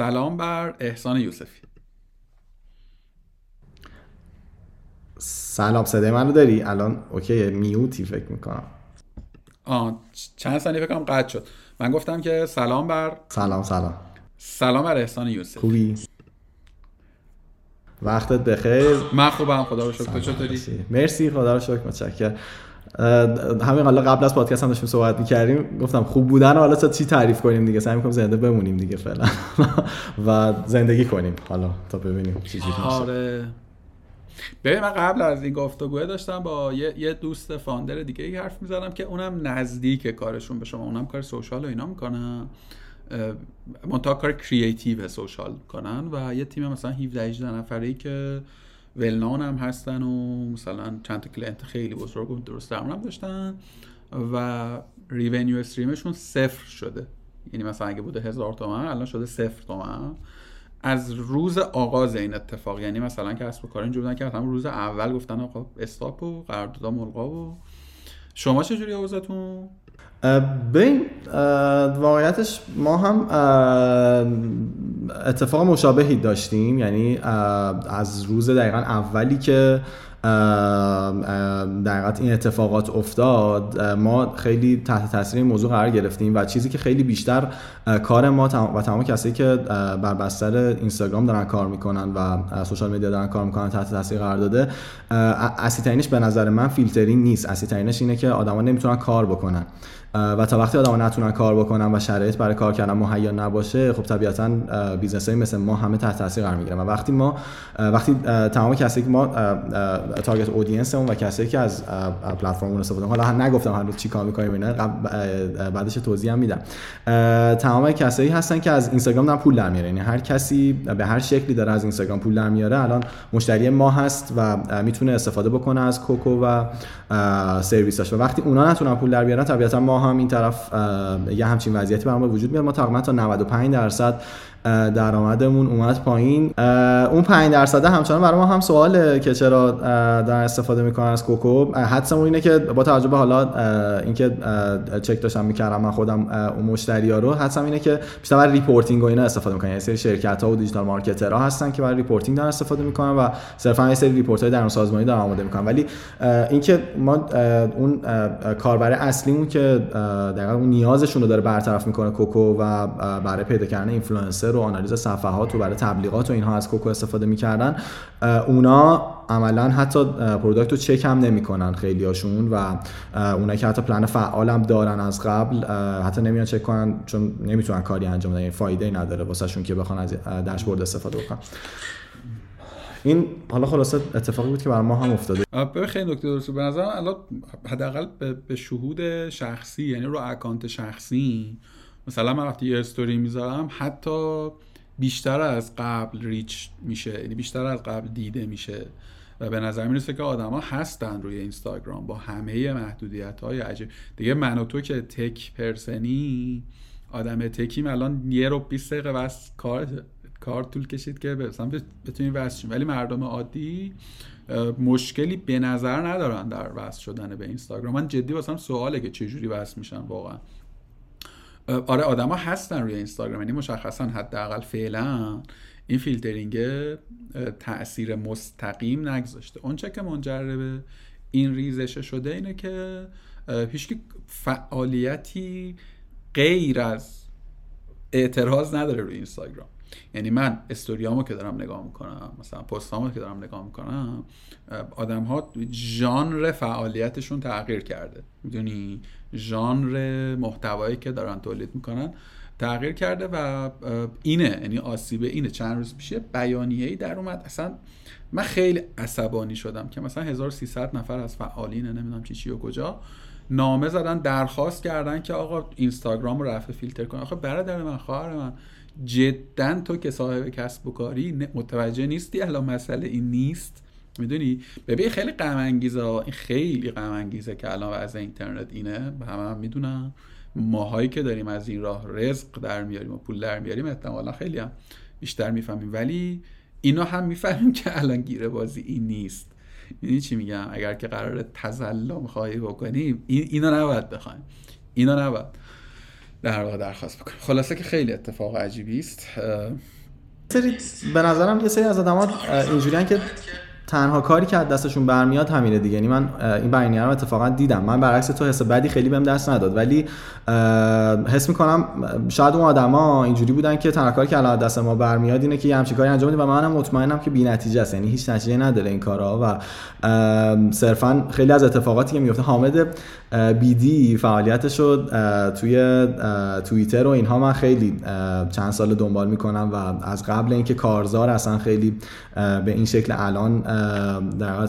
سلام بر احسان یوسفی. سلام صدای من رو داری؟ الان اوکی میوتی فکر می‌کنم. آه چند ثانیه فکرم قطع شد. من گفتم که سلام بر سلام سلام. سلام بر احسان یوسف خوبی؟ وقتت بخیر. من خوبم خدا رو شکر. تو چطوری؟ مرسی خدا رو شکر متشکرم. همین حالا قبل از پادکست هم داشتیم صحبت می‌کردیم گفتم خوب بودن حالا تا چی تعریف کنیم دیگه؟ سعی می‌کنیم زنده بمونیم دیگه فعلا. و زندگی کنیم حالا تا ببینیم. چی چی آره. ببین من قبل از این گفتگوه داشتم با یه, یه دوست founder دیگه ای حرف می‌زدم که اونم نزدیک کارشون به شما اونم کار social و اینا می‌کنن منتها کار creative social کنن و یه تیم مثلا 17 18 نفره ای که well-known هم هستن و مثلا چند تا client خیلی بزرگ و درست درمون داشتن و revenue stream شون صفر شده. یعنی مثلا اگه بوده هزار تومن الان شده صفر تومن. از روز آغاز این اتفاق یعنی مثلا کسب و کار اینجوری بودن که مثلا روز اول گفتن آقا stop و قرارداد ملغا و شما چجوری اوضاعتون ببین واقعیتش ما هم اتفاق مشابهی داشتیم. یعنی از روز دقیقا اولی که در این اتفاقات افتاد ما خیلی تحت تاثیر این موضوع قرار گرفتیم و چیزی که خیلی بیشتر کار ما و تمام کسایی که بر بستر اینستاگرام دارن کار می‌کنن و social media دارن کار می‌کنن تحت تاثیر قرار داده اصلی به نظر من فیلترینگ نیست. اصلی اینه که آدما نمی‌تونن کار بکنن. و تا وقتی آدم نتونن کار بکنن و شرایط برای کار کردن مهیا نباشه خب طبیعتا business های مثل ما همه تحت تاثیر قرار می‌گیرن. و وقتی ما وقتی تمام کسی که ما تارگت اودینس اون و کسایی که از پلتفرم اون استفاده حالا نگفتم هنوز چی کار می‌کنیم اینا بعدش توضیح هم میدم. تمام کسایی هستن که از اینستاگرام دارن پول در میاره یعنی هر کسی به هر شکلی داره از اینستاگرام پول در میاره الان مشتری ما هست و می‌تونه استفاده بکنه از کوکو و سرویساش. و وقتی اونا نتونن پول در بیارن طبیعتا ما هم این طرف یه همچین وضعیتی برام وجود میاد. ما تقریبا تا 95 درصد درآمدمون اومد پایین. اون 5 درصد همچنان برای ما هم سواله که چرا در استفاده می‌کنن از کوکو. حدسمون اینه که با توجه به حالا اینکه چک داشتم می‌کردم من خودم اون مشتری ها رو حدسم اینه که بیشتر برای reporting و اینا استفاده می‌کنن. یه سری شرکت ها و digital marketer ها هستن که برای reporting دارن استفاده می‌کنن و صرفا یه سری report های در سازمانی دارن آماده می‌کنن. ولی اینکه ما اون کاربر اصلیمون که دقیقاً اون نیازشون رو داره برطرف می‌کنه کوکو و برای پیدا کردن اینفلوئنسر و آنالیز صفحات و برای تبلیغات و اینها از کوکو استفاده می‌کردن. اونا عملا حتی product رو چک هم نمی‌کنن خیلی هاشون و اونا که حتی پلن فعال هم دارن از قبل حتی نمیان چک کنن چون نمی‌تونن کاری انجام بدن یعنی فایده ای نداره واسهشون که بخوان از داشبورد استفاده بکنن. این حالا خلاصه اتفاقی بود که برای ما هم افتاده. به خیلی دکتر درست به نظرم الان حداقل به شهود شخصی یعنی رو اکانت شخصی مثلا من وقتی یه استوری می‌ذارم حتی بیشتر از قبل ریچ میشه یعنی بیشتر از قبل دیده میشه. و به نظر می‌رسه که آدما هستن روی اینستاگرام با همه محدودیت های عجیب. دیگه من و تو که تک پرسنی آدم تکیم الان یه رو 20 دقیقه بس کار کار طول کشید که مثلا بتونیم وصل ولی مردم عادی مشکلی به نظر ندارن در وصل شدن به اینستاگرام. من جدی واسم سواله که چجوری وصل میشن واقعا. آره آدما هستن روی اینستاگرام یعنی مشخصا حداقل فعلا این فیلترینگ تاثیر مستقیم نگذاشته. اونچه که منجر به این ریزش شده اینه که هیچ فعالیتی غیر از اعتراض نداره روی اینستاگرام. یعنی من استوریامو که دارم نگاه می‌کنم مثلا پستامو که دارم نگاه می‌کنم آدم ها ژانر فعالیتشون تغییر کرده. می‌دونی؟ ژانر محتوایی که دارن تولید می‌کنن تغییر کرده و اینه یعنی آسیبه اینه. چند روز پیش بیانیه ای در اومد. اصلا من خیلی عصبانی شدم که مثلا 1300 نفر از فعالین نمی‌دونم چی چی و کجا نامه زدن درخواست کردن که آقا اینستاگرام رو رفع فیلتر کن آخه برادر من خواهر من جدا تو که صاحب کسب و کاری متوجه نیستی الان مسئله این نیست. می‌دونی؟ ببین خیلی غم انگیزه این خیلی غم انگیزه که الان وضع اینترنت اینه. به همه هم می‌دونم. ماهایی که داریم از این راه رزق در میاریم و پول در میاریم احتمالا خیلی هم بیشتر می‌فهمیم. ولی اینا هم می‌فهمیم که الان گیره بازی این نیست. می‌دونی چی میگم؟ اگر که قرار تزلم خواهی بکنیم این اینا نباید بخوایم. اینا نباید. در واقع درخواست بکنیم خلاصه که خیلی اتفاق عجیبی است. به نظرم یه سری از آدمات اینجوریان که تنها کاری که از دستشون برمیاد همینه دیگه. یعنی من این بیانیه رو اتفاقا دیدم. من برعکس تو حس بدی خیلی بهم دست نداد. ولی حس می‌کنم شاید اون آدما اینجوری بودن که تنها کاری که الان دست ما برمیاد اینه که یه همچین کاری انجام بدیم و منم مطمئنم که بی نتیجه است. یعنی هیچ نتیجه نداره این کارا و صرفا خیلی از اتفاقاتی که میفته حامد بیدی فعالیتش رو توی توییتر و اینها من خیلی چند سال دنبال می‌کنم و از قبل اینکه کارزار اصلا خیلی به این شکل الان در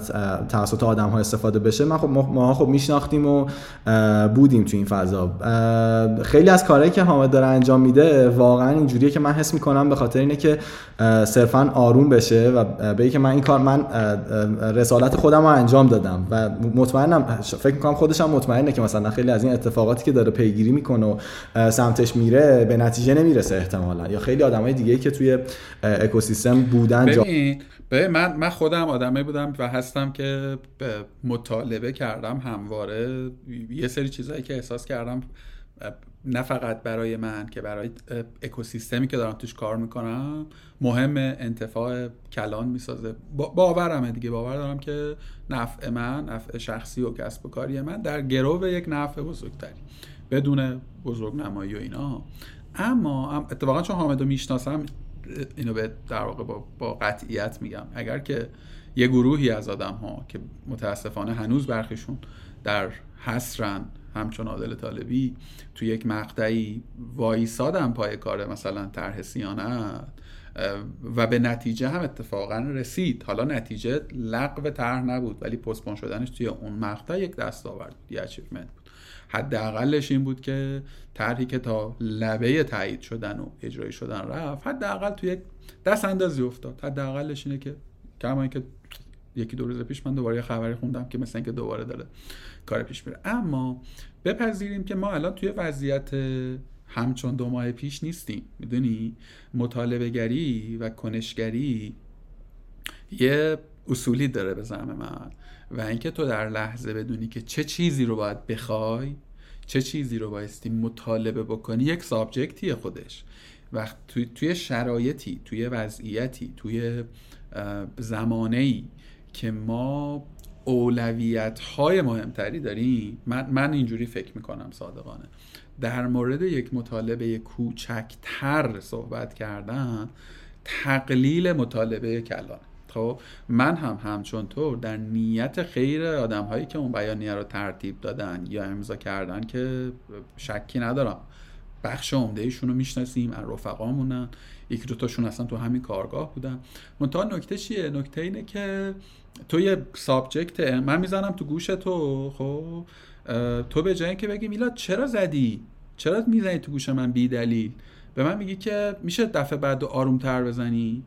توسط آدم ها استفاده بشه. من خب ما خب میشناختیم و بودیم تو این فضا. خیلی از کارهایی که حامد داره انجام میده واقعا اینجوریه که من حس می‌کنم به خاطر اینه که صرفا آروم بشه و به که من این کار من رسالت خودم رو انجام دادم و مطمئنم فکر می‌کنم خودش هم مطمئنه که مثلا خیلی از این اتفاقاتی که داره پیگیری می‌کنه و سمتش میره به نتیجه نمی‌رسه احتمالا. یا خیلی آدمای دیگه که توی اکوسیستم بودن ببین به من من خودم آدمه بودم و هستم که مطالبه کردم همواره. یه سری چیزهایی که احساس کردم نه فقط برای من که برای اکوسیستمی که دارم توش کار می‌کنم مهم انتفاع کلان می‌سازه. باورمه دیگه. باور دارم که نفع من نفع شخصی و کسب و کاری من در گرو یک نفع بزرگتری بدون بزرگ نمایی و اینا. اما اتفاقا چون حامد رو می‌شناسم اینو به در واقع با, با قطعیت میگم. اگر که یه گروهی از آدم ها که متاسفانه هنوز برخیشون در حسرن همچون عادل طالبی تو یک مقطعی وایسادن پای کار مثلا طرح سیانت و به نتیجه هم اتفاقا رسید. حالا نتیجه لغو طرح نبود ولی پستپون شدنش توی اون مقطع یک دستاورد بود یه اچیومنت بود. حداقلش این بود که طرحی که تا لبه تایید شدن و اجرایی شدن رفت حداقل توی یک دست اندازی افتاد. حداقلش اینه که کما که یکی دو روز پیش من دوباره خبری خوندم که مثلا اینکه دوباره داره کار پیش میره. اما بپذیریم که ما الان توی وضعیت همچون دو ماه پیش نیستیم. می‌دونی؟ مطالبه گری و کنشگری یه اصولی داره به زعم من و اینکه تو در لحظه بدونی که چه چیزی رو باید بخوای چه چیزی رو بایستی مطالبه بکنی یک سابجکتیه خودش. و توی, توی شرایطی توی وضعیتی توی زمانه ای که ما اولویت های مهمتری داریم. من, من اینجوری فکر می‌کنم صادقانه. در مورد یک مطالبه کوچکتر صحبت کردن تقلیل مطالبه کلان. خب من هم همچون طور در نیت خیر آدم هایی که اون بیانیه رو ترتیب دادن یا امضا کردن که شکی ندارم. بخش عمده ایشون رو می‌شناسیم از رفقامونن. یکی دوتاشون اصلا تو همین کارگاه بودن. منتها نکته چیه؟ نکته اینه که تو یه سابجکت من می‌زنم تو گوش تو خب؟ تو به جای که بگی میلاد چرا زدی؟ چرا می‌زنی تو گوش من بی دلیل به من میگی که میشه دفعه بعد آرومتر بزنی؟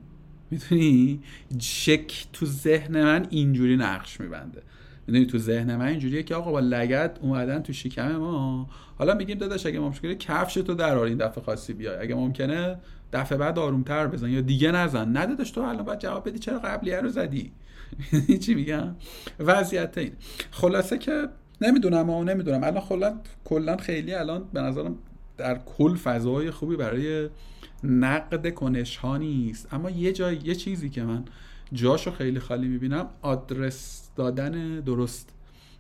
می‌دونی؟ شک تو ذهن من اینجوری نقش میبنده. می‌دونی؟ تو ذهن من اینجوریه که آقا با لگت اومدن تو شکم ما. حالا میگیم داداش اگه مشکلی کفش تو در این دفعه خاصی بیای. اگه ممکنه دفعه بعد آرومتر بزن یا دیگه نزن. نداداش تو الان باید جواب بدی چرا قبلیه رو زدی؟ چی میگم؟ وضعیت این. خلاصه که نمی‌دونم اما نمی‌دونم. الان کلا کلا خیلی الان به نظرم در کل فضای خوبی برای نقد کنش ها نیست. اما یه جای یه چیزی که من جاشو خیلی خالی می‌بینم آدرس دادن درست.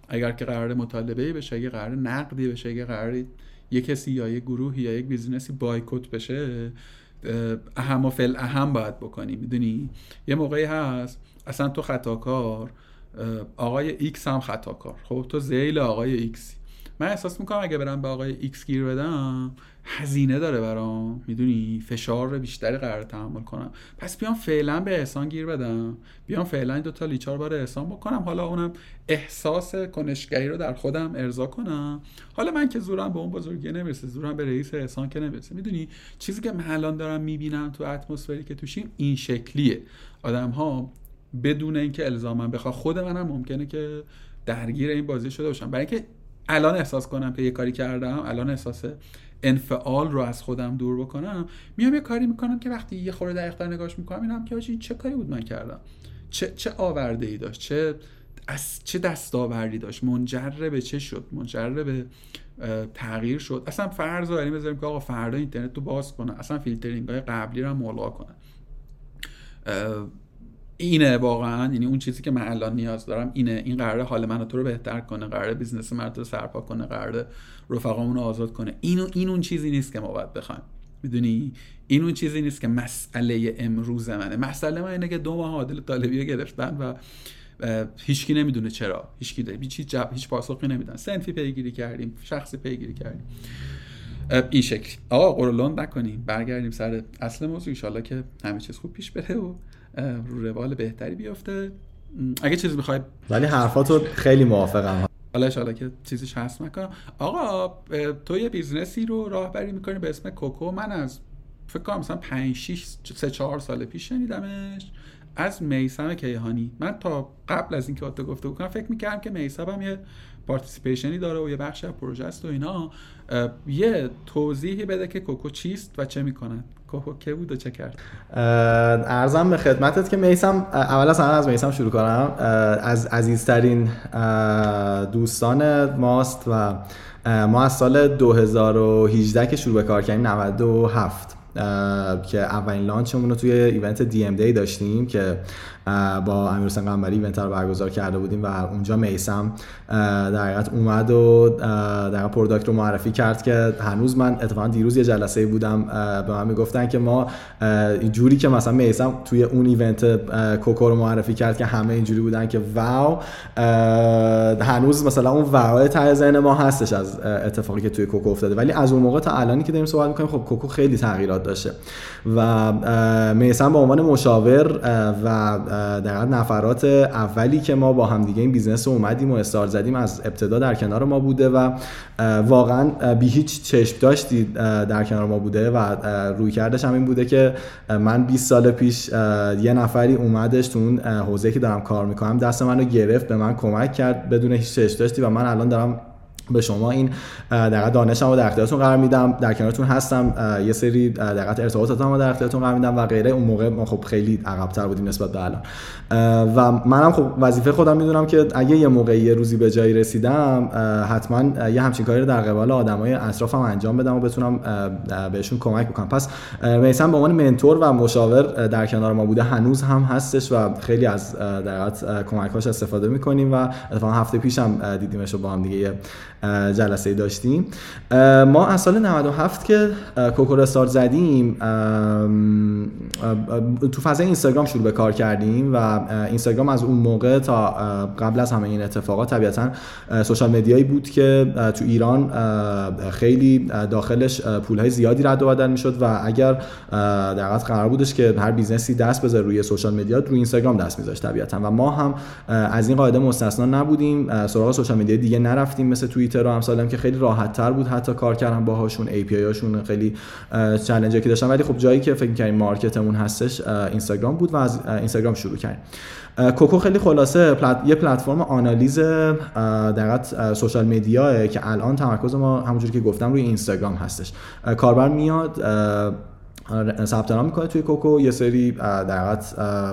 اگر که قرار مطالبه بشه اگه قرار نقدی بشه اگه قرار یه کسی یا یه گروهی یا یک بیزینسی بایکوت بشه اهم و فالاهم باید بکنی می‌دونی؟ یه موقعی هست اصلا تو خطاکار آقای ایکس هم خطاکار. خب تو ذیل آقای ایکسی. من احساس می‌کنم اگه برم به آقای ایکس گیر بدم هزینه داره برام. می‌دونی؟ فشار بیشتری قرار تحمل کنم. پس بیام فعلا به احسان گیر بدم. بیام فعلا دو تا لیچار بار احسان بکنم. حالا اونم احساس کنشگری رو در خودم ارضا کنم. حالا من که زورم به اون بزرگی نمی‌رسه. زورم به رئیس احسان که نمی‌رسه. می‌دونی؟ چیزی که من الان دارم می‌بینم تو اتمسفری که توشیم این شکلیه. آدم ها بدون اینکه الزاما بخوا خود منم ممکنه که درگیر این بازی شده باشم. برای اینکه الان احساس کنم که یه کاری کردم الان احساس انفعال رو از خودم دور بکنم میام یه کاری می‌کنم که وقتی یه خورده دقیقتر نگاش می‌کنم اینم که این چه کاری بود من کردم؟ چه چه آورده ای داشت؟ چه از چه دستاوردی داشت؟ منجر به چه شد؟ منجر به تغییر شد؟ اصلا فرض رو بذاریم که آقا فردا اینترنت رو باز کنه اصلا فیلترینگ های قبلی رو ملغا کنن اینه واقعا یعنی اون چیزی که من الان نیاز دارم اینه این قراره حال من تو رو بهتر کنه قراره business من رو سرپا کنه قراره رفقامون رو آزاد کنه. این این اون چیزی نیست که ما باید بخوایم. می‌دونی؟ این اون چیزی نیست که مسئله امروز منه. مسئله من اینه که دو ماه عادل طالبی گرفتن و هیچکی نمی‌دونه چرا. هیچکی هیچ جب... هیچ پاسخی نمیدن. سنفی پیگیری کردیم شخصی پیگیری کردیم. این شکل. آقا قرولون نکنیم. برگردیم سر اصل موضوع. ان که همه چیز خوب پیش بره و رو روال بهتری بیفته. اگه چیزی می‌خوای ولی حرفاتو خیلی موافقم. حالا ان که چیزیش هست نکنم آقا تو یه business ی رو راهبری می‌کنی به اسم کوکو. من از فکر کنم مثلا 5 6 3 4 سال پیش شنیدمش. از میسم کیهانی. من تا قبل از اینکه تو گفتگو بکنم فکر می‌کردم که میسم هم یه participation ی داره و یه بخش از پروژه است و اینا. یه توضیحی بده که کوکو چیست و چه می‌کنن کوکو که بود و چه کرد؟ عرضم به خدمتت که میسم اول از از میسم شروع کنم. از عزیزترین دوستان ماست و ما از سال 2018 که شروع به کار کردیم 97 که اولین launch مون رو توی event DMD داشتیم که با امیر حسین قنبری event رو برگزار کرده بودیم و اونجا میسم در حقیقت اومد و در product رو معرفی کرد که هنوز من اتفاقا دیروز یه جلسه بودم به من می‌گفتن که ما جوری که مثلا میسم توی اون event کوکو رو معرفی کرد که همه اینجوری بودن که wow هنوز مثلا اون wow ته ذهن ما هستش از اتفاقی که توی کوکو افتاده. ولی از اون موقع تا الانی که داریم صحبت می‌کنیم خب کوکو خیلی تغییرات داشته و میسم به عنوان مشاور و در نفرات اولی که ما با همدیگه این business اومدیم و استارت زدیم از ابتدا در کنار ما بوده و واقعا بی هیچ چشم داشتی در کنار ما بوده و روی کردش هم این بوده که من 20 سال پیش یه نفری اومدش تو اون حوزه که دارم کار می‌کنم دست منو گرفت به من کمک کرد بدون هیچ چشم داشتی و من الان دارم به شما این در دانشم رو در اختیارتون قرار میدم. در کنارتون هستم یه سری در ارتباطاتم رو در اختیارتون قرار میدم و غیره. اون موقع ما خب خیلی عقبتر بودیم نسبت به الان. و منم خب وظیفه خودم می‌دونم که اگه یه موقعی یه روزی به جایی رسیدم حتما یه همچین کاری رو در قبال آدمای اطرافم انجام بدم و بتونم بهشون کمک بکنم. پس میسم به عنوان منتور و مشاور در کنار ما بوده هنوز هم هستش و خیلی از در کمکاش استفاده می‌کنیم و اتفاقا هفته پیشم دیدیمش با هم دیگه جلسه داشتیم. ما از سال 97 که کوکو رستارت زدیم تو فضای اینستاگرام شروع به کار کردیم و اینستاگرام از اون موقع تا قبل از همه این اتفاقات طبیعتا social media یی بود که تو ایران خیلی داخلش پولهای زیادی رد و بدل می‌شد و اگر در قرار بودش که هر business ی دست بذاره روی social media روی اینستاگرام دست میذاشت طبیعتا. و ما هم از این قاعده مستثنا نبودیم سراغ social media دیگه نرفتیم مثل توییتر و امثال که خیلی راحت تر بود حتی کار کردن باهاشون API هاشون خیلی challenge ی که داشتن. ولی خب جایی که فکر کنیم market مون هستش اینستاگرام بود و از اینستاگرام شروع کردیم. کوکو خیلی خلاصه یه پلتفرم آنالیز در social media که الان تمرکز ما همونجوری که گفتم روی اینستاگرام هستش. کاربر میاد ثبت نام می‌کنه توی کوکو. یه سری در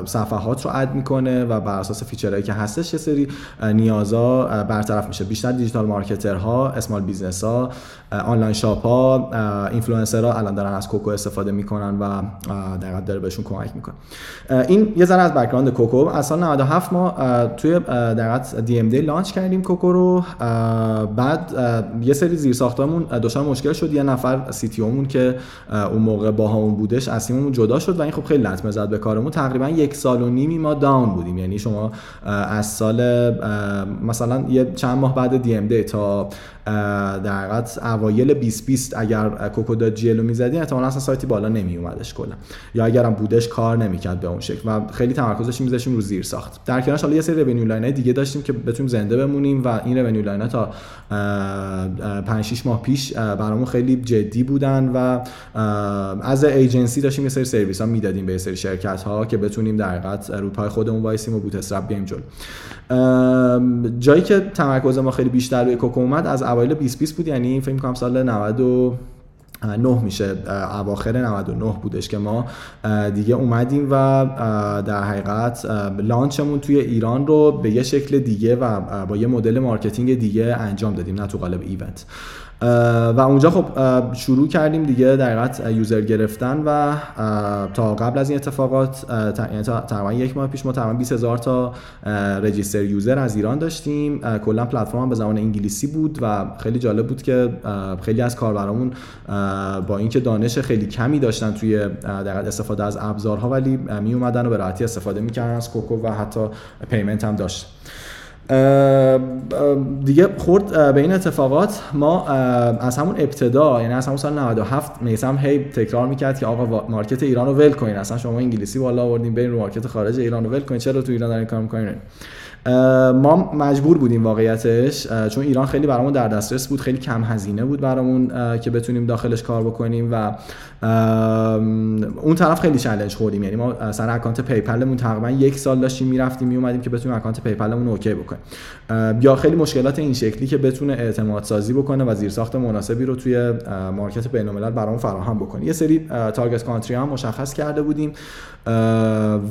صفحات رو add می‌کنه و بر اساس feature هایی که هستش یه سری نیازا برطرف میشه. بیشتر digital marketer ها small business ها online shop ها اینفلوئنسرها الان دارن از کوکو استفاده می‌کنن و در داره بهشون کمک می‌کنه. این یه ذره از background کوکو. از سال 97 ما توی در DMD launch کردیم کوکو رو. بعد یه سری زیر ساختمون دچار مشکل شد. یه نفر CTO که اون موقع با اون بودش از جدا شد و این خب خیلی لطمه زد به کارمون. تقریبا یک سال و نیمی ما down بودیم. یعنی شما از سال مثلا یه چند ماه بعد دی ام دی تا در حقیقت اوایل 2020 اگر کوکودا جی رو می‌زدی احتمالاً اصلا سایتی بالا نمی اومدش کلا. یا اگرم بودش کار نمی‌کرد به اون شکل و خیلی تمرکزش میذاشیم رو زیر ساخت. در کنارش حالا یه سری revenue line دیگه داشتیم که بتونیم زنده بمونیم و این revenue line تا 5 6 ماه پیش برامون خیلی جدی بودن و از ایجنسی داشتیم یه سری سرویس ها می‌دادیم به سری شرکت ها که بتونیم در حقیقت رو پای خودمون وایسیم و bootstrap بیایم جلو. جایی که تمرکز ما خیلی بیشتر روی کوکو اومد از اوایل 2020 بود یعنی فکر کنم سال 90 نه میشه اواخر 99 بودش که ما دیگه اومدیم و در حقیقت launch مون توی ایران رو به یه شکل دیگه و با یه مدل marketing دیگه انجام دادیم نه تو قالب event و اونجا خب شروع کردیم دیگه در user گرفتن و تا قبل از این اتفاقات یعنی تقریبا یک ماه پیش ما تقریبا 20 هزار تا register user از ایران داشتیم. کلا پلتفرم به زبان انگلیسی بود و خیلی جالب بود که خیلی از کاربرامون با اینکه دانش خیلی کمی داشتن توی در استفاده از ابزارها ولی می اومدن و به راحتی استفاده می‌کردن از کوکو و حتی payment هم داشت. دیگه خورد به این اتفاقات ما از همون ابتدا یعنی از همون سال 97 میسم هی تکرار می‌کرد که آقا market ایران رو ول کنین. اصلا شما انگلیسی بالا آوردین برین رو market خارج ایران رو ول کنین. چرا تو ایران دارین کار می‌کنین؟ ما مجبور بودیم واقعیتش چون ایران خیلی برامون در دسترس بود خیلی کم هزینه بود برامون که بتونیم داخلش کار بکنیم و اون طرف خیلی چالش خوردیم. یعنی ما سر account PayPal مون تقریبا یک سال داشتیم می‌رفتیم میومدیم که بتونیم account PayPal مون OK بکنیم. یا خیلی مشکلات این شکلی که بتونه اعتماد سازی بکنه و زیرساخت مناسبی رو توی market بین‌الملل برامون فراهم بکنه. یه سری target country هم مشخص کرده بودیم.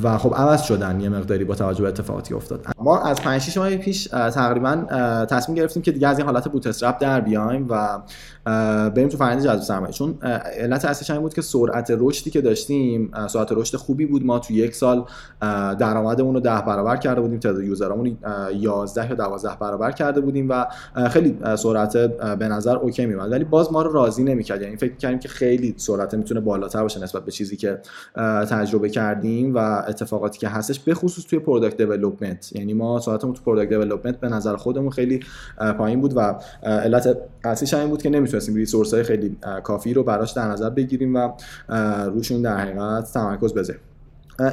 و خب عوض شدن یه مقداری با توجه به اتفاقاتی افتاد. ما از 5 6 ماه پیش تقریبا تصمیم گرفتیم که دیگه از این حالت بوت استرپ در بیایم و بریم تو فرآیند جذب سرمایه. چون علت اصلیش این بود که سرعت رشدی که داشتیم سرعت رشد خوبی بود. ما تو یک سال درآمدمون رو 10 برابر کرده بودیم. تعداد یوزرامون 11 یا 12 برابر کرده بودیم و خیلی سرعت به نظر اوکی میومد ولی باز ما رو راضی نمی‌کرد. یعنی فکر کردیم که خیلی سرعت می‌تونه بالاتر باشه نسبت به چیزی که تجربه کردیم و اتفاقاتی که هستش به خصوص توی product development یعنی ما سرعتمون تو product development به نظر خودمون خیلی پایین بود و علت اصلیش این بود که نمی‌تونستیم resource های خیلی کافی رو براش در نظر بگیریم و روشون در حقیقت تمرکز بذاریم.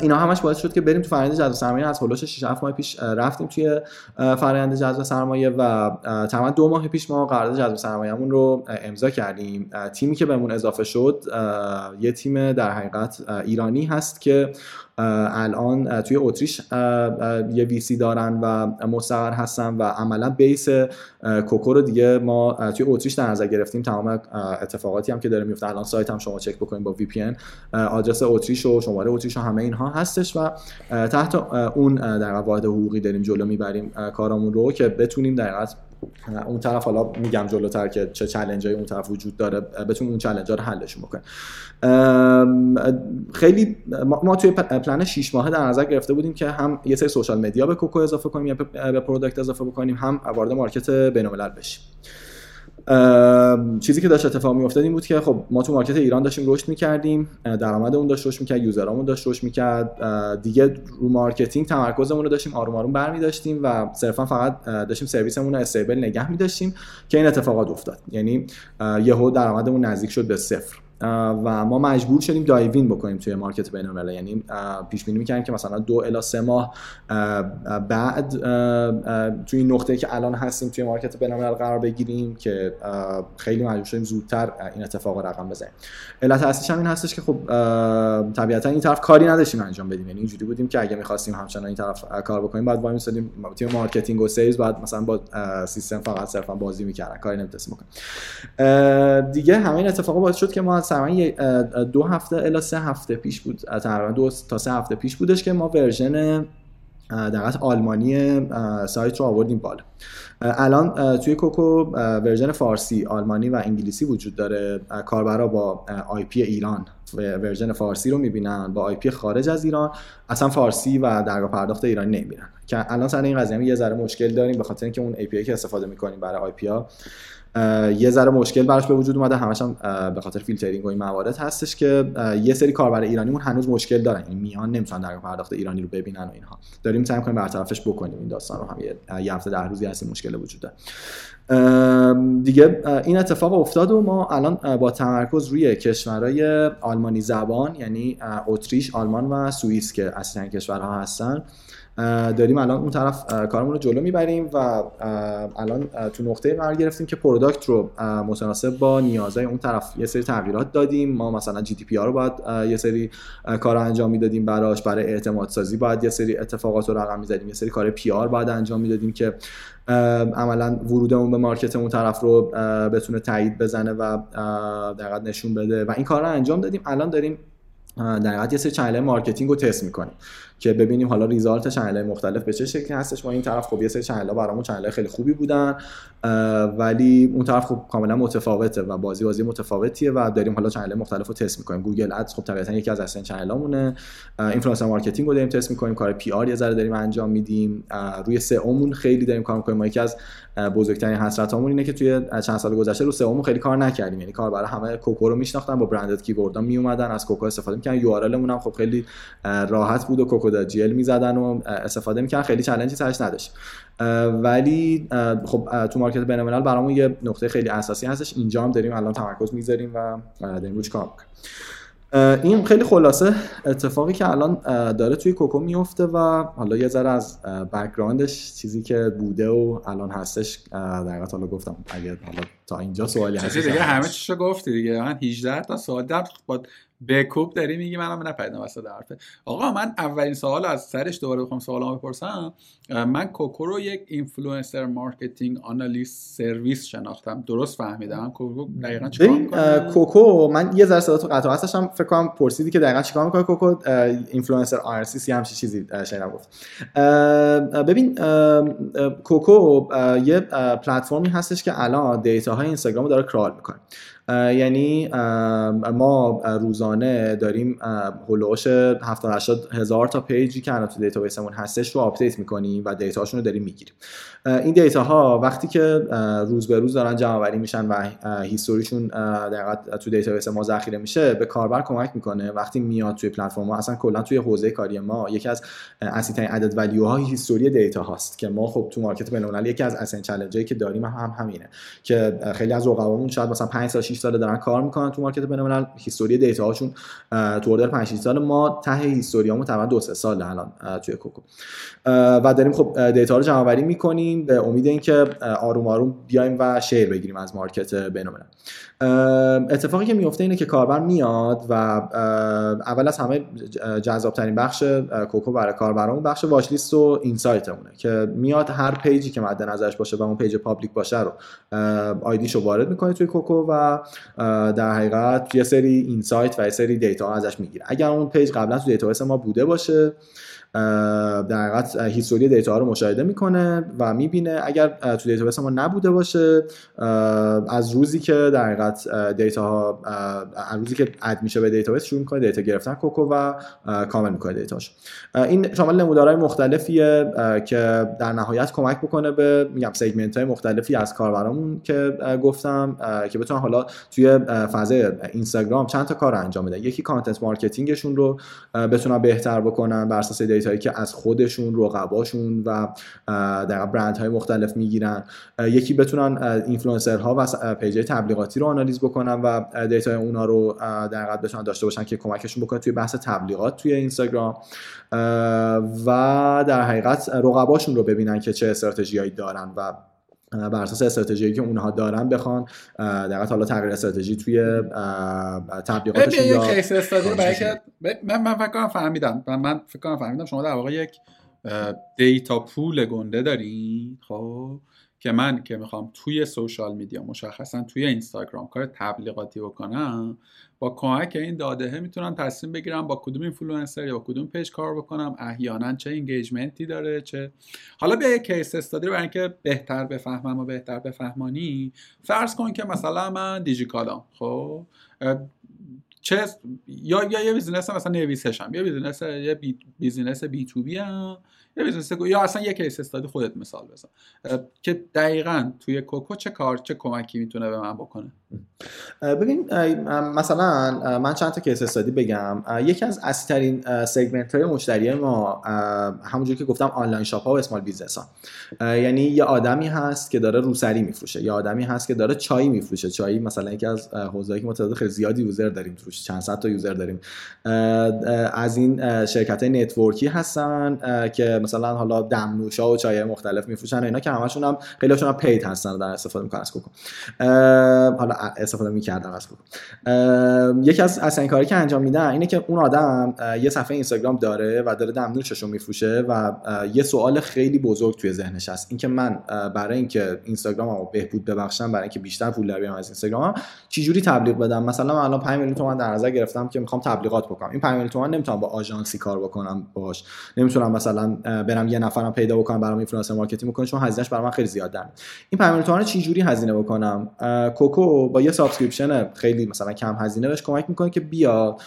اینا همش باعث شد که بریم تو فرآیند جذب سرمایه. از حول و حوش 6 7 ماه پیش رفتیم توی فرآیند جذب سرمایه و تقریبا دو ماه پیش ما قرارداد جذب سرمایه‌مون رو امضا کردیم. تیمی که بهمون اضافه شد یه تیم در حقیقت ایرانی هست که الان توی اتریش یه VC دارن و مستقر هستن و عملا base کوکو رو دیگه ما توی اتریش در نظر گرفتیم. تمام اتفاقاتی هم که داره میفته. الان سایت هم شما چک بکنید با VPN آدرس اتریش و شماره اتریش و همه اینها هستش و تحت اون در واحد حقوقی داریم جلو می‌بریم. کارامون رو که بتونیم در اون طرف حالا میگم جلوتر که چه challenge اون طرف وجود داره بتونیم اون challenge رو حلشون بکنیم. خیلی ما توی پلن 6 ماهه در نظر گرفته بودیم که هم یه سری social media به کوکو اضافه کنیم یا به product اضافه بکنیم هم وارد market بین‌الملل بشیم. چیزی که داشت اتفاق میافتاد این بود که خب ما تو market ایران داشتیم رشد می‌کردیم درآمدمون داشت رشد می‌کرد user امون داشت رشد می‌کرد دیگه رو marketing تمرکزمون رو داشتیم آروم آروم برمی داشتیم و صرفا فقط داشتیم سرویسمون رو stable نگه میداشتیم که این اتفاقات افتاد. یعنی یهو درآمدمون نزدیک شد به صفر. و ما مجبور شدیم dive in بکنیم توی market بین الملل یعنی پیش بینی می‌کردیم که مثلا دو الی سه ماه بعد توی نقطه که الان هستیم توی market بین الملل قرار بگیریم که خیلی مجبور شدیم زودتر این اتفاق رقم بزنیم. علت اصلیش هم این هستش که خب طبیعتا این طرف کاری نداشتیم انجام بدیم. یعنی اینجوری بودیم که اگه می‌خواستیم همچنان این طرف کار بکنیم باید وای می‌سادیم تیم marketing و sales بعد مثلا با سیستم فقط صرفا بازی می‌کردن. کاری نمی‌تونستیم بکنیم. دیگه همین اتفاق باعث شد که ما تقریبا دو هفته الی سه هفته پیش بود. تقریبا دو تا سه هفته پیش بودش که ما version در آلمانی سایت رو آوردیم بالا. الان توی کوکو version فارسی آلمانی و انگلیسی وجود داره. کاربرا با IP ایران version فارسی رو می‌بینن با IP خارج از ایران. اصلا فارسی و درگاه پرداخت ایرانی نمی‌بینن. که الان سر این قضیه یه ذره مشکل داریم به خاطر اینکه اون API که استفاده می‌کنیم برای IP ها یه ذره مشکل براش به وجود اومده. همش هم به خاطر فیلترینگ و این موارد هستش که یه سری کاربر ایرانیمون هنوز مشکل دارن. یعنی میان نمی‌تونن در پرداخت ایرانی رو ببینن و اینها. داریم سعی کنیم برطرفش بکنیم. این داستان رو هم یه هفته ده روزی هست مشکل وجود داره. دیگه این اتفاق افتاد و ما الان با تمرکز روی کشورهای آلمانی زبان یعنی اتریش آلمان و سوئیس که اصلا کشورها هستن داریم الان اون طرف کارمون رو جلو می‌بریم و الان تو نقطه قرار گرفتیم که product رو متناسب با نیازهای اون طرف یه سری تغییرات دادیم. ما مثلا GDPR رو باید یه سری کار انجام می‌دادیم براش. برای اعتماد سازی باید یه سری اتفاقات رو رقم می‌زدیم. یه سری کار PR باید انجام می‌دادیم که عملا ورودمون به market اون طرف رو بتونه تایید بزنه و دقیقا نشون بده. و این کار رو انجام دادیم. الان داریم در حقیقت یه سری channel marketing رو تست می‌کنیم. که ببینیم حالا result channel مختلف به چه شکلی هستش. ما این طرف خب یه سری channel برامون channel خیلی خوبی بودن ولی اون طرف خب کاملا متفاوته و بازی بازی متفاوتیه و داریم حالا channel مختلف رو تست می‌کنیم. Google Ads خب طبیعتا یکی از اصلا channel امونه influencer marketing رو داریم تست می‌کنیم. کار PR یه ذره داریم انجام میدیم. روی سئومون خیلی داریم کار می‌کنیم. ما یکی از بزرگترین حسرتامون اینه که توی چند سال گذشته رو سئومون خیلی کار نکردیم. یعنی کار برای همه کوکو رو میشناختن با branded keyword ها می اومدن از کوکو استفاده می‌کنن یو آر هم خب خیلی راحت بود و کوکو جی ال می‌زدن و استفاده می‌کنن خیلی challenge ی سرش نداشت. ولی خب تو market بین برامون یه نقطه خیلی اساسی هستش. اینجا هم داریم الان تمرکز می‌ذاریم و داریم روش کار می‌کنیم. این خیلی خلاصه اتفاقی که الان داره توی کوکو میفته و حالا یه ذره از background ش چیزی که بوده و الان هستش در حالا گفتم اگه حالا تا اینجا سوالی هست دیگه همه چیشو گفتی دیگه. من 18 تا سوال. در با بکوب داری میگی منم نپیدم واسه حرفه. آقا من اولین سوال از سرش دوباره بخوام سوالامو بپرسم. من کوکو رو یک influencer marketing analyst service شناختم. درست فهمیدم؟ کوکو دقیقاً چیکار می‌کنه؟ کوکو من یه ذره صدا تو قطع هستم فکر کنم پرسیدی که دقیقاً چیکار می‌کنه کوکو؟ اینفلوئنسر آر سی سی همچی چیزی شنیدم گفت. ببین کوکو یه پلتفرمی هستش که الان data های اینستاگرام رو داره crawl می‌کنه. یعنی ما روزانه داریم هلوش 70 80 هزار تا page ی که الان تو database مون هستش رو update می‌کنیم. و data شون رو داریم می‌گیریم. این data ها وقتی که روز به روز دارن جمع آوری میشن و history شون در تو database ما ذخیره میشه به کاربر کمک می‌کنه. وقتی میاد توی پلتفرم اصلا کلا توی حوزه کاری ما یکی از اصلی added value های history data هاست که ما خب تو market بین‌المللی یکی از اسن چالنجایی که داریم هم همینه که خیلی از رقبامون شاید مثلا 5 سال 6 سال دارن کار می‌کنن تو market بین‌الملل. history data هاشون تو order 5 6 سال ما ته history امون تقریبا 2 3 سال الان توی کوکو. و داریم خب data رو جمع آوری می‌کنیم به امید اینکه آروم آروم بیایم و share بگیریم از market بین‌الملل. اتفاقی که میفته اینه که کاربر میاد و اول از همه جذاب ترین بخش کوکو برای کاربرامون بخش watch list و insight مونه که میاد هر page ی که مد نظرش باشه و اون page public باشه رو ID شو وارد می‌کنه توی کوکو و در حقیقت یه سری insight و یه سری data ازش می‌گیره. اگر اون page قبلا تو database ما بوده باشه در حقیقت history data رو مشاهده می‌کنه و می‌بینه. اگر تو database ما نبوده باشه از روزی که در حقیقت data ها از روزی که add میشه به database شروع می‌کنه data گرفتن کوکو و کامل می‌کنه data ش. این شامل نمودارهای مختلفیه که در نهایت کمک بکنه به میگم segment های مختلفی از کاربرامون که گفتم که بتونن حالا توی فضای اینستاگرام چند تا کار انجام بدن. یکی content marketing شون رو بتونن بهتر بکنن بر اساس data یی که از خودشون رقباشون و در برندهای مختلف می‌گیرن. یکی بتونن اینفلوئنسرها و page تبلیغاتی رو analyze بکنن و data ی اونا رو در حقیقت بتونن داشته باشن که کمکشون بکنه توی بحث تبلیغات توی اینستاگرام. و در حقیقت رقباشون رو ببینن که چه استراتژیایی دارن و بر اساس استراتژی که اونها دارن بخوان در حالا تغییر استراتژی توی تبلیغاتشون یا case study برای که من من فکر کنم فهمیدم. من فکر کنم فهمیدم. شما در واقع یک data pool گنده دارین خب؟ که من که می‌خوام توی social media مشخصا توی اینستاگرام کار تبلیغاتی بکنم با کمک این داده می‌تونم تصمیم بگیرم با کدوم اینفلوئنسر یا با کدوم page کار بکنم احیانا چه engagement ی داره چه حالا بیا یک case study برای اینکه بهتر بفهمم و بهتر بفهمانی. فرض کن که مثلا من دیجیکالام خب؟ چه یا یا یه business مثلا نویسشم یا business یه بی business B2B هم یا business یا اصلا یه case study خودت مثال بزن. که دقیقا توی کوکو چه کار چه کمکی می‌تونه به من بکنه؟ ببین مثلا من چند تا case study بگم. یکی از اصلی ترین segment های مشتری ما همونجور که گفتم online shop ها و small business ها. یعنی یه آدمی هست که داره روسری میفروشه. یه آدمی هست که داره چای میفروشه. چای مثلا یکی از حوزه‌ای که ما تعداد خیلی زیادی user داریم توش. چند صد تا user داریم. از این شرکت های network ی هستن که مثلا حالا دمنوشا و چای مختلف میفروشن اینا که همشون هم خیلیشون هم paid هستن در استفاده می‌کنن. از کوکو. حالا استفاده می‌کردن از کوکو یکی از اصلا کاری که انجام میدن اینه که اون آدم یه صفحه اینستاگرام داره و داره دمنوشش رو میفروشه و یه سوال خیلی بزرگ توی ذهنش هست. اینکه من برای اینکه اینستاگراممو بهبود ببخشم برای اینکه بیشتر پول دربیارم از اینستاگرام چجوری تبلیغ بدم؟ مثلا من الان 5 میلیون تومان در نظر گرفتم که می‌خوام تبلیغات بکنم. این 5 میلیون تومان نمی‌تونم با آژانسی کار بکنم باش نمی‌تونم مثلا برم یه نفرم پیدا بکنم برام influencer marketing بکنم چون هزینهش برام خیلی زیاد این 5 میلیون تومان چه جوری هزینه بکنم؟ کوکو با یه subscription خیلی مثلا کم هزینه بهش کمک می‌کنه که بیا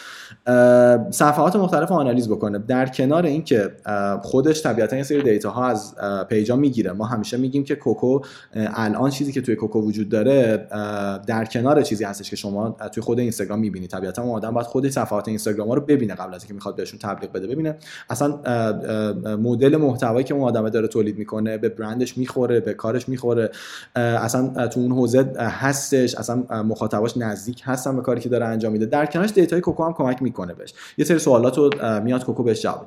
صفحات مختلف analyze بکنه. در کنار اینکه خودش طبیعتا یه سری data ها از page ا می‌گیره. ما همیشه میگیم که کوکو الان چیزی که توی کوکو وجود داره در کنار چیزی هستش که شما توی خود اینستاگرام می‌بینید طبیعتا اون آدم باید خود صفحات اینستاگرام رو ببینه قبل از اینکه می‌خواد بهشون تبلیغ بده. ببینه اصلا مدل محتوایی که اون آدم داره تولید می‌کنه به برندش می‌خوره به کارش می‌خوره اصلا تو اون حوزه هستش. اصلا مخاطباش نزدیک هستن به کاری که داره انجام میده. در کنارش data ی کوکو هم کمک می‌کنه بهش. یه سری سوالات رو میاد کوکو بهش جواب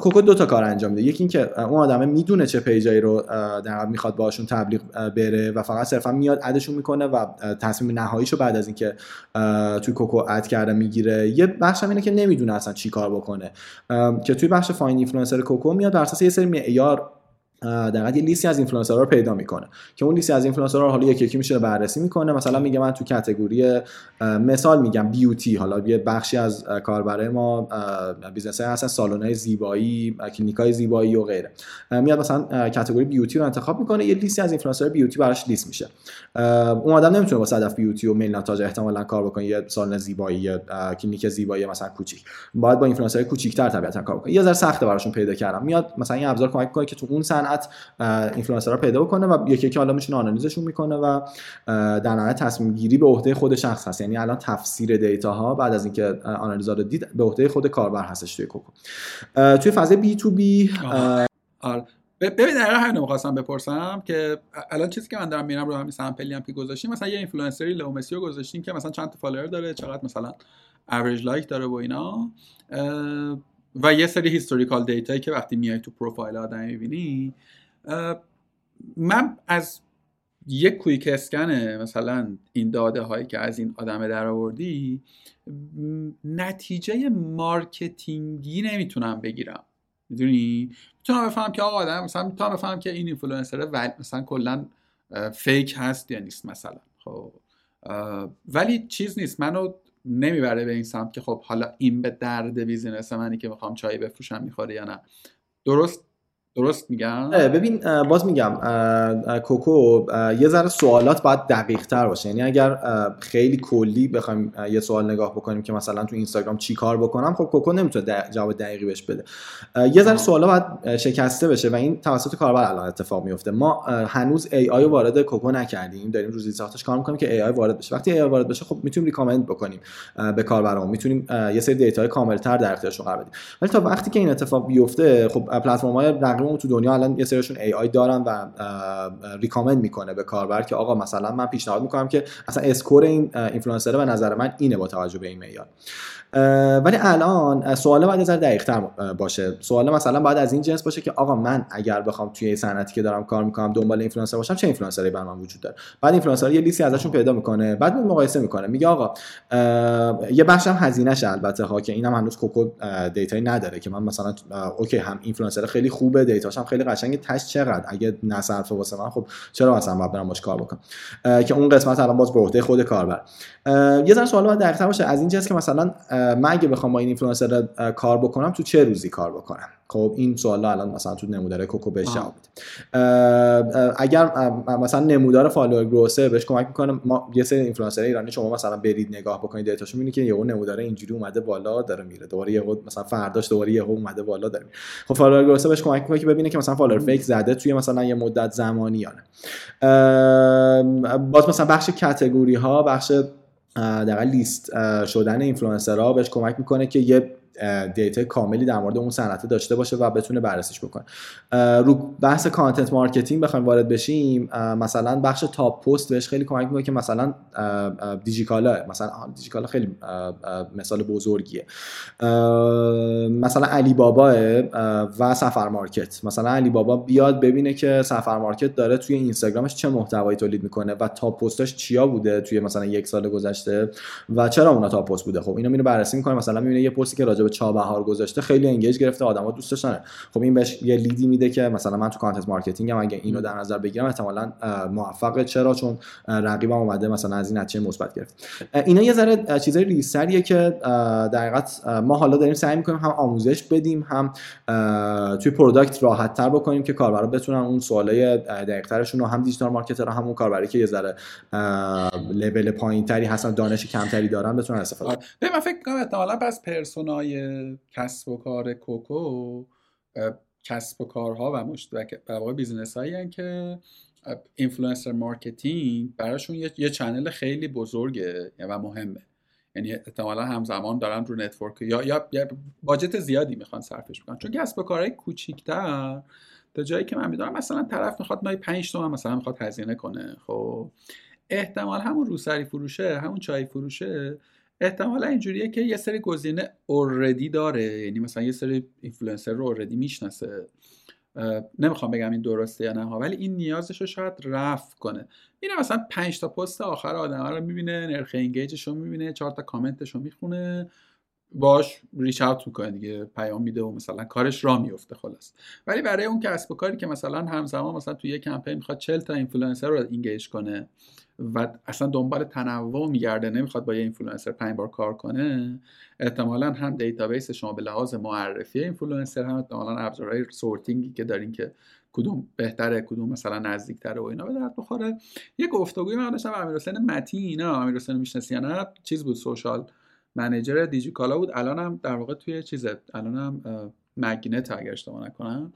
کوکو دو تا کار انجام میده. یکی اینکه اون آدمه می‌دونه چه پیجایی رو می‌خواد باشون تبلیغ بره و فقط صرفا میاد add شون می‌کنه و تصمیم نهاییشو بعد از اینکه توی کوکو اد کرده می‌گیره. یه بخش هم اینه که نمی‌دونه اصلا چی کار بکنه. که توی بخش find influencer کوکو میاد بر اساس یه سری معیار در یه لیستی از اینفلوئنسرها رو پیدا می‌کنه. که اون لیستی از اینفلوئنسرها رو حالا یکی یکی میشه بررسی می‌کنه. مثلا میگه من تو category مثال میگم beauty. حالا یه بخشی از کاربرای ما business هستن سالن‌های زیبایی کلینیکای زیبایی و غیره. میاد مثلا category beauty رو انتخاب می‌کنه یه لیستی از influencer beauty براش لیست میشه. اون آدم نمی‌تونه با هدف beauty و میل نتاج احتمالاً کار بکنه یه سالن زیبایی کلینیک زیبایی مثلا کوچیک. باید با اینفلوئنسر کوچیک‌تر طبیعتا کار بکنه. یه ذره سخته براشون پیدا کردنم میاد مثلا یه ابزار کمک کنه که تو اون صنعت اینفلوئنسرها پیدا بکنه و یکی یکی حالا میشونه آنالیزشون می‌کنه و در نهایت تصمیم گیری به عهده خود شخص هست. یعنی الان تفسیر data ها بعد از اینکه آنالیزا رو دید به عهده خود کاربر هستش توی کوکو. توی فاز بی تو بی ببین در همین می‌خواستم بپرسم که الان چیزی که من دارم میرم رو همین سامپلی هم که گذاشتیم مثلا یه اینفلوئنسری لومسی رو گذاشتیم که مثلا چند تا فالوور داره چقدر مثلا اوریج لایک داره و اینا و یه سری هیستوریکال دیتایی که وقتی میای تو پروفایل آدم می‌بینی من از یک کویک اسکن مثلا این داده هایی که از این آدم در آوردی نتیجه marketing ی نمی‌تونم بگیرم. می‌دونی؟ می‌تونم بفهم که آقا آدم مثلا می‌تونم بفهم که این اینفلوئنسر مثلا کلا fake هست یا نیست مثلا. خب ولی چیز نیست. منو نمی‌بره به این سمت که خب حالا این به درد business منی که می‌خوام چای بفروشم می‌خوره یا نه. درست درست میگم؟ ببین باز میگم کوکو یه ذره سوالات باید دقیق تر باشه. یعنی اگر خیلی کلی بخوایم یه سوال نگاه بکنیم که مثلا تو اینستاگرام چی کار بکنم خب کوکو نمی‌تونه جواب دقیقی بهش بده. یه ذره سوالا باید شکسته بشه و این توسط کاربر الان اتفاق میفته. ما هنوز AI وارد کوکو نکردیم. داریم رو زیرساختش کار می‌کنیم که AI وارد بشه. وقتی AI وارد بشه خب می‌تونیم recommend بکنیم به کاربرامون می‌تونیم یه سری data های کاملتر در اختیارشون قرار بدیم. ولی تا وقتی که این اتفاق بیفته خب پلتفرم‌های اون تو دنیا الان یه سریشون AI دارن و recommend می‌کنه به کاربر که آقا مثلا من پیشنهاد می‌کنم که اصلا score این اینفلوئنسر به نظر من اینه با توجه به این معیار. ولی الان سوال باید از دقیق تر باشه. سوال مثلا باید از این جنس باشه که آقا من اگر بخوام توی صنعتی که دارم کار می‌کنم دنبال اینفلوئنسر باشم چه اینفلوئنسری بر من وجود داره؟ بعد اینفلوئنسر یه لیستی ازشون پیدا می‌کنه بعد مقایسه می‌کنه. میگه آقا یه بخشم هزینهش البته ها که اینم هنوز کوکو data یی نداره که من مثلا okay هم اینفلوئنسر خیلی خوبه data ش هم خیلی قشنگه تاش چقدر؟ اگه نصرفه واسه من خب چرا مثلا باید برم باش کار بکنم؟ که اون قسمت الان باز به عهده خود کاربر. یه ذره سوال باید دقیق‌تر باشه. از این جنس که مثلا من اگه بخوام با این اینفلوئنسر کار بکنم تو چه روزی کار بکنم؟ خب این سوال الان مثلا تو نمودار کوکو بهش جواب اگر مثلا نمودار follower growth ه بهش کمک می‌کنه ما یه سری اینفلوئنسر ایرانی شما مثلا برید نگاه بکنید data شو می‌بینید که یهو نمودار اینجوری اومده بالا داره میره. دوباره یهو مثلا فرداش دوباره یهو اومده بالا داره میره. خب follower growth ه بهش کمک می‌کنه که ببینه که مثلا follower fake زده توی مثلا یه مدت زمانی یا نه باز مثلا بخش category ها بخش در لیست شدن اینفلوئنسرها بهش کمک می‌کنه که یه data کاملی در مورد اون صنعت داشته باشه و بتونه بررسیش بکنه. رو بحث content marketing بخوایم وارد بشیم مثلا بخش top post بهش خیلی کمک می‌کنه که مثلا دیجیکالا مثلا دیجیکالا خیلی مثال بزرگیه. مثلا علی بابا و سفر مارکت. مثلا علی بابا بیاد ببینه که سفر مارکت داره توی اینستاگرامش چه محتوایی تولید می‌کنه و top post اش چیا بوده توی مثلا یک سال گذشته و چرا اونا top post بوده؟ خب اینو میره بررسی می‌کنه. مثلا می‌بینه یه پستی که راجع به چابهار گذاشته خیلی engage گرفته آدما دوست داشتن خب این بهش یه lead ی میده که مثلا من تو content marketing هم اگه اینو در نظر بگیرم احتمالاً موفقه. چرا؟ چون رقیبم اومده مثلا از این نتیجه مثبت گرفت. اینا یه ذره چیزای ریزتریه که در حقیقت ما حالا داریم سعی می‌کنیم هم آموزش بدیم هم توی product راحت تر بکنیم که کاربرا بتونن اون سوالای دقیق ترشون رو هم digital marketer هم اون کاربری که یه ذره لول پایینتری هستن دانش کمتری دارن بتونن استفاده کنن من فکر کنم احتمالاً پس persona ی کسب و کار کوکو کسب و کارها و مشت و واقع business هایی که influencer marketing براشون یه, یه channel خیلی بزرگه و مهمه. یعنی احتمالا همزمان دارن رو network یا یا, یا budget زیادی می‌خوان صرفش بکنن. چون کسب و کارهای کوچیکتر تا جایی که من می‌دونم مثلا طرف می‌خواد مای 5 تومن مثلا می‌خواد هزینه کنه. خب احتمال همون روسری فروشه همون چای فروشه احتمالا اینجوریه که یه سری گزینه already داره. یعنی مثلا یه سری اینفلوئنسر رو already می‌شناسه. نمی‌خوام بگم این درسته یا نه ولی این نیازش رو شاید رفع کنه. میره مثلا 5 تا پست آخر آدم رو می‌بینه نرخ engage ش رو می‌بینه چهار تا کامنتش رو می‌خونه باش reach out می‌کنه دیگه پیام میده و مثلا کارش را میفته خلاص. ولی برای اون کسب و کاری که مثلا همزمان مثلا توی یه کمپین می‌خواد 40 تا اینفلوئنسر رو engage کنه و اصلا دنبال تنوع میگرده نمی‌خواد با یه اینفلوئنسر پنج بار کار کنه احتمالا هم database شما به لحاظ معرفی اینفلوئنسر هم احتمالا ابزارهای sorting ی که دارین که کدوم بهتره کدوم مثلا نزدیکتره و اینا به درد بخوره. یه گفتگوی من داشتم امیرحسین متی اینا امیرحسین می‌شناسی یا نه؟ چیز بود social manager دیجیکالا بود. الانم در واقع توی چیزه الانم مگنت اگر اشتباه نکنم.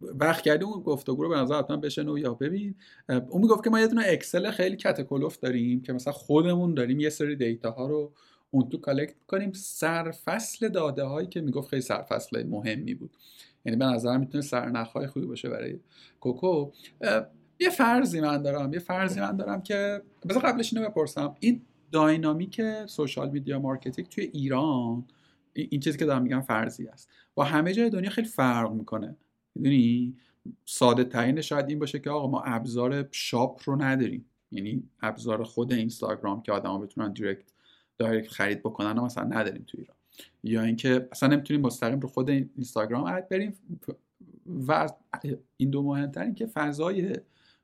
وقت کردیم اون گفتگو رو به نظر حتما بشنو. یا ببین اون می‌گفت که ما یه دونه اکسل خیلی کت و کلفت داریم که مثلا خودمون داریم یه سری data ها رو اون تو collect کنیم سرفصل داده هایی که می‌گفت خیلی سرفصل مهمی بود. یعنی به نظر می‌تونه سرنخهای خوبی باشه برای کوکو. یه فرضی من دارم یه فرضی من دارم که بذار قبلش اینو بپرسم. این dynamic social media marketing توی ایران این چیزی که دارم میگم فرضی است. با همه جای دنیا خیلی فرق می‌کنه. می‌دونی؟ ساده ترین شاید این باشه که آقا ما ابزار shop رو نداریم. یعنی ابزار خود اینستاگرام که آدما بتونن direct direct خرید بکنن مثلا نداریم تو ایران. یا اینکه اصلا نمی‌تونیم مستقیم رو خود اینستاگرام اد بریم. و این دو مهمتر که فضای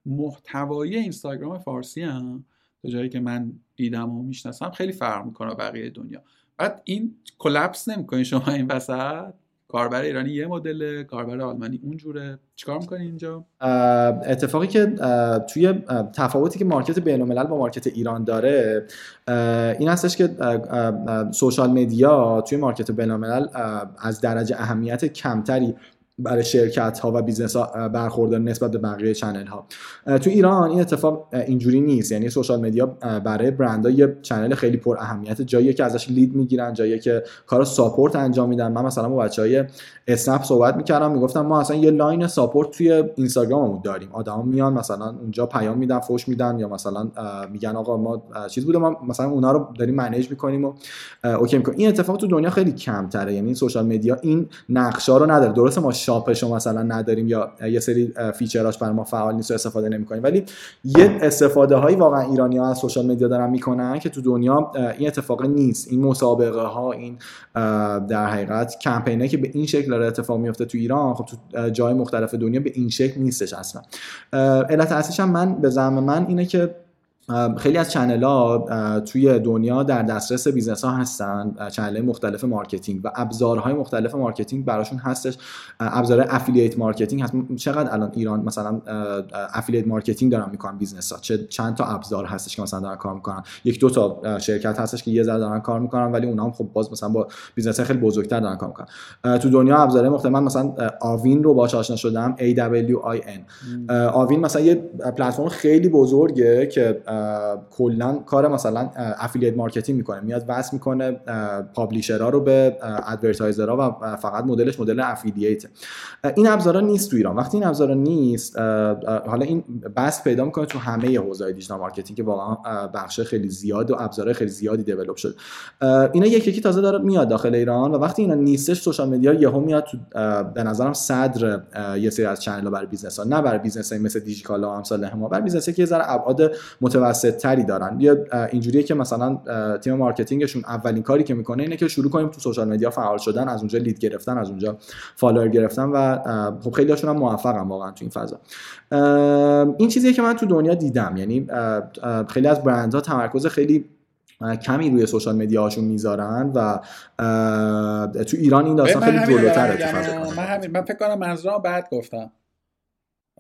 محتوایی اینستاگرام فارسی هم تا جایی که من دیدم و می‌شناسم خیلی فرق می‌کنه بقیه دنیا. بعد این کلپس نمی‌کنین شما این وسط؟ کاربر ایرانی یه مدل کاربر آلمانی اونجوره چیکار می‌کنی اینجا؟ اتفاقی که توی تفاوتی که مارکت بین الملل با مارکت ایران داره این هستش که social media توی market بین الملل از درجه اهمیت کمتری برای شرکت ها و business ها برخوردار نسبت به بقیه channel ها تو ایران این اتفاق اینجوری نیست. یعنی social media برای برندها یه channel خیلی پر اهمیت. جایی که ازش lead می‌گیرن جایی که کار support انجام میدن. من مثلا با بچهای اسنپ صحبت می‌کردم می‌گفتم ما اصلا یه line support توی اینستاگراممون داریم. آدما میان مثلا اونجا پیام میدن فوش میدن یا مثلا میگن آقا ما چیز بوده ما مثلا اونا رو داریم manage می‌کنیم و okay می‌کنیم. این اتفاق تو دنیا خیلی کمتره. یعنی social media این نقشا رو نداره. درسته ما شاپش رو مثلا نداریم یا یه سری feature اش برای ما فعال نیست و استفاده نمی‌کنیم. ولی یه استفاده هایی واقعا ایرانی ها از social media دارن می‌کنن که تو دنیا این اتفاق نیست. این مسابقه ها این در حقیقت کمپینه که به این شکل داره اتفاق میفته تو ایران خب تو جای مختلف دنیا به این شکل نیستش اصلا. علت اصلیش هم من به زعم من اینه که خیلی از channel ها توی دنیا در دسترس business ها هستن channel مختلف marketing و ابزارهای مختلف marketing براشون هستش. ابزار affiliate marketing هست. چقدر الان ایران مثلا affiliate marketing دارن می‌کنن business ها؟ چه چند تا ابزار هستش که مثلا دارن کار می‌کنن؟ یک دو تا شرکت هستش که یه ذره دارن کار می‌کنن ولی اونها هم خب باز مثلا با business خیلی بزرگتر دارن کار می‌کنن. تو دنیا ابزارهای مختلف من مثلا Awin رو باهاش آشنا شدم AWIN Awin مثلا یه پلتفرم خیلی بزرگه که کلا کار مثلا affiliate marketing می‌کنه. میاد وصل می‌کنه publisher ها رو به advertiser ها و فقط مدلش مدل affiliate این ابزارا نیست تو ایران. وقتی این ابزارا نیست حالا این بسط پیدا می‌کنه تو همه حوزه‌های digital marketing که واقعا بخش خیلی زیاد و ابزارهای خیلی زیادی develop شده. اینا یکی یکی تازه داره میاد داخل ایران و وقتی اینا نیستش social media یهو میاد تو به نظرم صدر یه سری از channel برای business ها نه برای business های مثل دیجیکالا و امثال ما برای business که یه ذره ابعاد متوسط تری دارن یا اینجوریه که مثلا تیم marketing شون اولین کاری که می‌کنه اینه که شروع کنیم تو social media فعال شدن از اونجا lead گرفتن از اونجا follower گرفتن و خب خیلی هاشون هم موفقن واقعا تو این فضا. این چیزیه که من تو دنیا دیدم. یعنی خیلی از برندها تمرکز خیلی کمی روی سوشال مدیا هاشون می‌ذارن و تو ایران این داستان خیلی جلوتره تو من همین من فکر کنم منظورم بعد گفتم.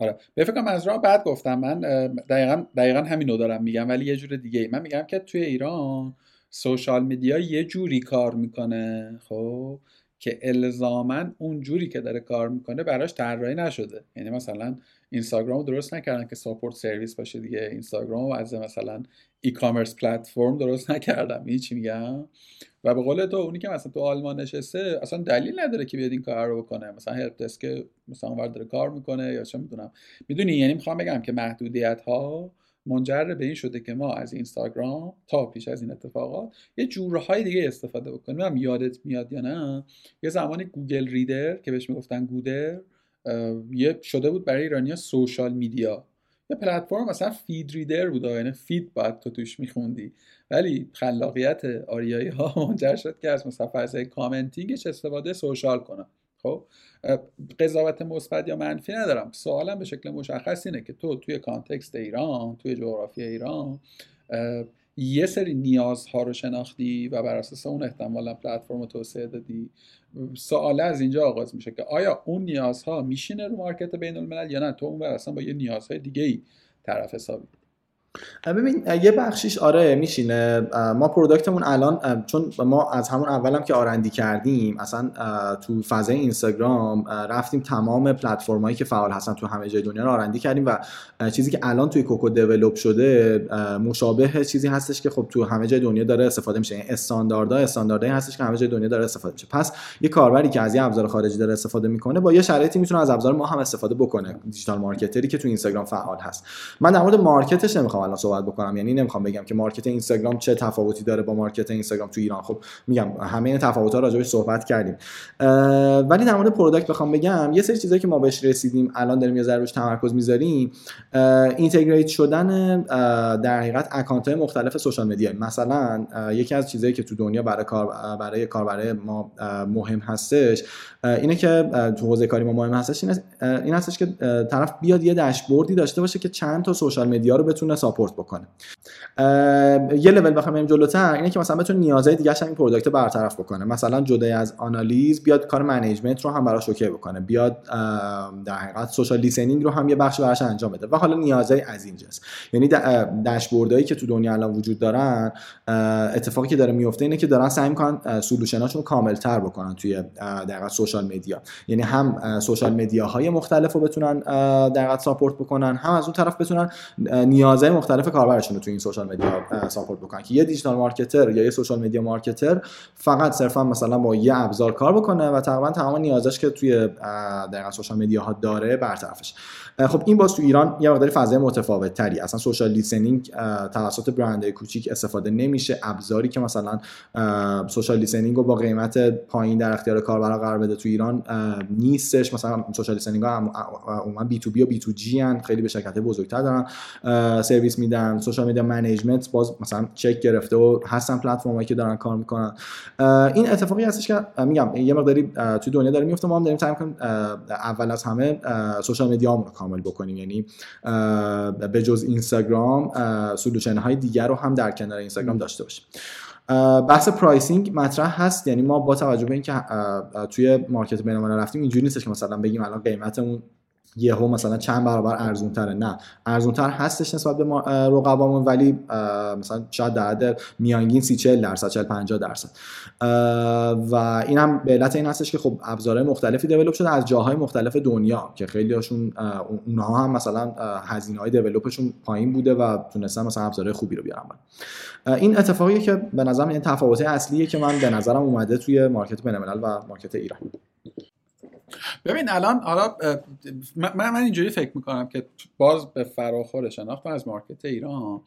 آره. به فکر منظورم بعد گفتم. من دقیقا دقیقا همین دارم میگم. ولی یه جور دیگه من میگم که توی ایران سوشال مدیا یه جوری کار می‌کنه خب که الزاما اون جوری که داره کار می‌کنه براش طراحی نشده. یعنی مثلا اینستاگرام رو درست نکردن که ساپورت سرویس باشه دیگه. اینستاگرام رو از مثلا ای کامرس پلتفرم درست نکردم. چی میگم؟ و به قول تو اونی که مثلا تو آلمان نشسته اصلا دلیل نداره که بیاد این کار رو بکنه. مثلا هلپ دسک مثلا اونور داره کار می‌کنه یا چه می‌دونم. می‌دونی؟ یعنی می‌خوام بگم که محدودیت ها منجر به این شده که ما از اینستاگرام تا پیش از این اتفاقات یه جورهای دیگه استفاده بکنیم. هم یادت میاد یا نه. یه زمانی Google Reader که بهش می‌گفتن گودر یه شده بود برای ایرانیا social media. یه پلتفرم مثلا feed reader بود یعنی feed باید تو توش میخوندی. ولی خلاقیت آریایی ها منجر شد که از مثلا commenting ش استفاده social کنن. خب قضاوت مثبت یا منفی ندارم. سوالم به شکل مشخص اینه که تو توی context ایران توی جغرافی ایران یه سری نیازها رو شناختی و بر اساس اون احتمالا پلتفرم توسعه دادی. سوال از اینجا آغاز میشه که آیا اون نیازها میشینه رو market بین الملل یا نه؟ تو اون اصلا با یه نیازهای دیگه ای طرف حسابی. ببین یه بخشیش آره میشینه. ما product مون الان چون ما از همون اولم که R&D کردیم اصلا تو فضای اینستاگرام رفتیم تمام پلتفرمایی که فعال هستن تو همه جای دنیا رو R&D کردیم و چیزی که الان توی کوکو develop شده مشابه چیزی هستش که خب تو همه جای دنیا داره استفاده میشه. یعنی استانداردها استانداردهایی هستش که همه جای دنیا داره استفاده میشه. پس یه کاربری که از یه ابزار خارجی داره استفاده می‌کنه با یه شرایطی می‌تونه از ابزار ما هم استفاده بکنه. digital marketer ی که تو اینستاگرام فعال هست. من در مورد market ش نمی‌خوام الان صحبت بکنم. یعنی نمی‌خوام بگم که market اینستاگرام چه تفاوتی داره با market اینستاگرام تو ایران. خب میگم همه این تفاوت‌ها راجعش صحبت کردیم. ولی در مورد product بخوام بگم یه سری چیزایی که ما بهش رسیدیم الان داریم یه ذره تمرکز می‌ذاریم. integrate شدن در حقیقت account های مختلف social media مثلا یکی از چیزایی که تو دنیا برای کار برای کار برای ما مهم هستش اینه که تو حوزه کاری ما مهم هستش این هستش که طرف بیاد یه داشبوردی داشته باشه که چند تا social media رو بتونه support بکنه. یه لول بخوام بریم جلوتر اینه که مثلا بتونه نیازهای دیگه این product برطرف بکنه. مثلا جدا از آنالیز بیاد کار management رو هم براش okay بکنه بیاد در حقیقت social listening رو هم یه بخش براش انجام بده. و حالا نیازهای از این جنس یعنی داشبوردهایی که تو دنیا الان وجود دارن اتفاقی که داره میفته اینه که دارن سعی می‌کنن solution اشون کاملتر بکنن توی در social media یعنی هم social media های مختلف رو بتونن در support بکنن هم از اون طرف بتونن نیازهای مختلف کاربرشون رو توی این social media support بکنن که یه digital marketer یا یه social media marketer فقط صرفا مثلا با یه ابزار کار بکنه و تقریبا تمام نیازش که توی در social media ها داره برطرفش خب این باز تو ایران یه مقدار فضای متفاوت تری اصلا social listening توسط برندهای کوچیک استفاده نمیشه. ابزاری که مثلا social listening رو با قیمت پایین در اختیار کاربرا قرار بده تو ایران نیستش. مثلا social listening ها عموما B2B و B2G ان خیلی به شرکت بزرگتر دارن سرویس میدن. social media management باز مثلا شکل گرفته و هستن پلتفرمایی که دارن کار می‌کنن. این اتفاقی هستش که میگم یه مقداری تو دنیا داره میفته ما هم داریم سعی اول از همه social media رو کامل بکنیم. یعنی به جز اینستاگرام solution های دیگر رو هم در کنار اینستاگرام داشته باشیم. بحث pricing مطرح هست. یعنی ما با توجه به اینکه توی market بین رفتیم اینجوری نیستش که مثلا بگیم الان قیمتمون یهو مثلا چند برابر ارزون تره نه ارزون تر هستش نسبت به رقبامون ولی مثلا شاید در حد میانگین 30 40 درصد 40 50 درصد. و این هم به علت این هستش که خب ابزارهای مختلفی دیولپ شده از جاهای مختلف دنیا که خیلی هاشون اونها هم مثلا هزینه های دیولپشون پایین بوده و تونستن مثلا ابزارهای خوبی رو بیارن این اتفاقیه که به نظرم این تفاوت اصلیه که من به نظرم اومده توی مارکت بین‌الملل و مارکت ایران. ببین الان حالا من, من اینجوری فکر می‌کنم که باز به فراخور شناخت از مارکت ایران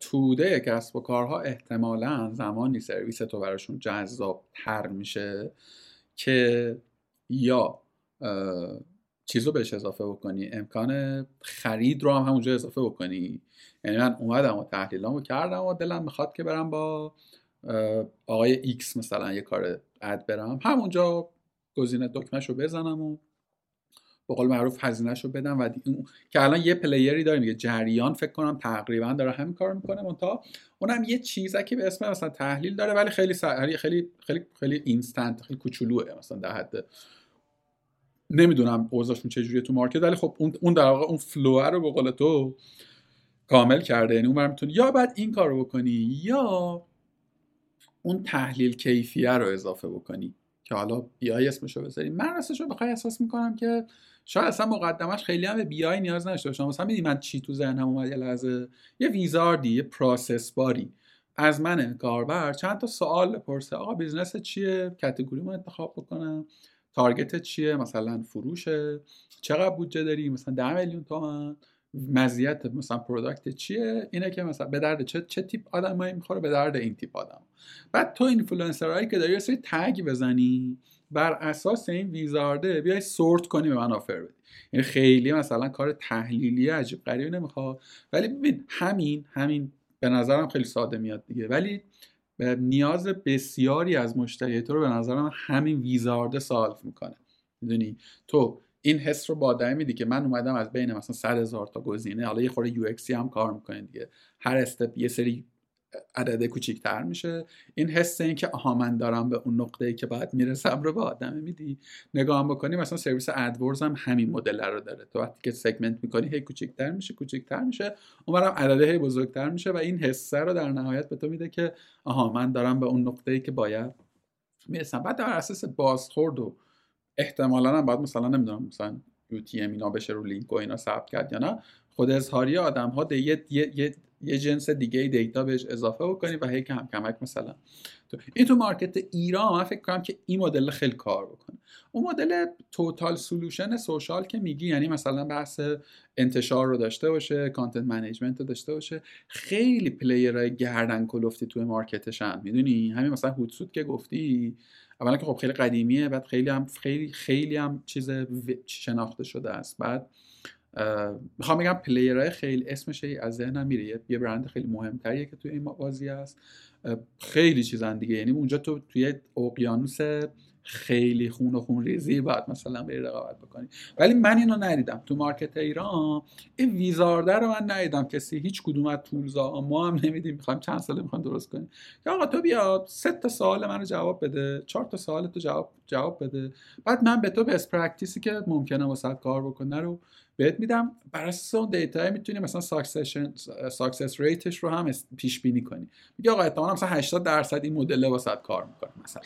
توده کسب و کارها احتمالا زمانی سرویس تو براشون جذاب تر میشه که یا چیز رو بهش اضافه بکنی. امکان خرید رو هم همونجا اضافه بکنی. یعنی من اومدم و تحلیلامو کردم و دلم می‌خواد که برم با آقای X مثلا یه کار ad برم. همونجا گزینه دکمهشو بزنم و به قول معروف هزینهشو بدم و که الان یه player ی داره میگه جریان فکر کنم تقریبا داره همین کار می‌کنه منتها. اونم یه چیزکی به اسم مثلا تحلیل داره ولی خیلی خیلی خیلی خیلی خیلی instant خیلی کوچولوه مثلا در حد نمی‌دونم اوضاعشون چجوریه تو market ولی خب اون اون در واقع اون flow رو به قول تو کامل کرده. یعنی اون می‌تونی یا باید این کار رو بکنی یا اون تحلیل کیفیه رو اضافه بکنی. که حالا BI اسمشو بذاریم. من راستش رو بخوای احساس می‌کنم که شاید اصلا مقدمش خیلی هم به BI نیاز نداشته باشم. مثلا می‌دونی من چی تو ذهنم اومد؟ یه لحظه. یه wizard ی یه progress bar ی از من کاربر چند تا سوال بپرسه. آقا business چیه؟ category مو انتخاب بکنم. target چیه؟ مثلا فروشه. چقدر بودجه داری؟ مثلا 10 میلیون تومن. مزیت مثلا product چیه؟ اینه که مثلا به درد چه چه تیپ آدمایی می‌خوره؟ به درد این تیپ آدم. بعد تو اینفلوئنسرایی که داری یه سری tag بزنی بر اساس این ویزارده بیای سورت کنی به من آفر بدی. یعنی خیلی مثلا کار تحلیلی عجیب غریبی نمی‌خواد. ولی ببین همین همین به نظرم خیلی ساده میاد دیگه. ولی نیاز بسیاری از مشتری تو رو به نظرم همین ویزارده سالف می‌کنه. می‌دونی؟ تو این حس رو با میدی که من اومدم از بین مثلا 100 هزار تا گزینه حالا یه خورده یو هم کار می‌کنه دیگه. هر استپ یه سری عدد کوچیکتر میشه. این حس این که آها من دارم به اون نقطه‌ای که باید می‌رسم رو به آدم میدی. نگاه هم بکنی مثلا سرویس ادورز هم همین مدل رو داره. تو وقتی که سگمنت می‌کنی هی کوچیکتر میشه کوچیکتر میشه. اونورم عدد هی بزرگتر میشه و این حسه رو در نهایت به تو میده که آها من دارم به اون نقطه‌ای که باید می‌رسم. بعد در اساس بازخورد و احتمالا هم باید مثلا نمی‌دونم مثلا یو تی ام اینا بشه رو لینک و اینا ثبت کرد یا نه. خود اظهاری آدم ها یه, یه, یه جنس دیگه data بهش اضافه بکنی و هی کم کمک مثلا. این تو market ایران من فکر کنم که این مدل خیلی کار بکنه. اون مدل total solution social که میگی یعنی مثلا بحث انتشار رو داشته باشه content management رو داشته باشه خیلی player های گردن کلفتی توی market شن می‌دونی؟ همین مثلا Hootsuite که گفتی اولا که خب خیلی قدیمیه بعد خیلی هم خیلی خیلی هم چیز شناخته شده است. بعد می‌خوام بگم پلیرهای خیلی اسمش از ذهنم میره. یه برند خیلی مهمتریه که توی این بازی هست. خیلی چیزن دیگه. یعنی اونجا تو توی اقیانوس خیلی خون و خون ریزی باید مثلا بری رقابت بکنی. ولی من اینو ندیدم. تو مارکت ایران این ویزارده رو من ندیدم. کسی هیچ کدوم از تولزا ما هم نمیدیم. می‌خوایم چند ساله می‌خوایم درست کنیم. که آقا تو بیا سه تا سوال منو جواب بده. چهار تا سوال تو جواب جواب بده. بعد من به تو best practice ی که ممکنه واسه کار بکنه رو بهت میدم. بر اساس اون data می‌تونی مثلا succession success rate ش رو هم پیش بینی کنی. میگه آقا احتمالاً مثلا 80 درصد این مدل واسط کار می‌کنه مثلا.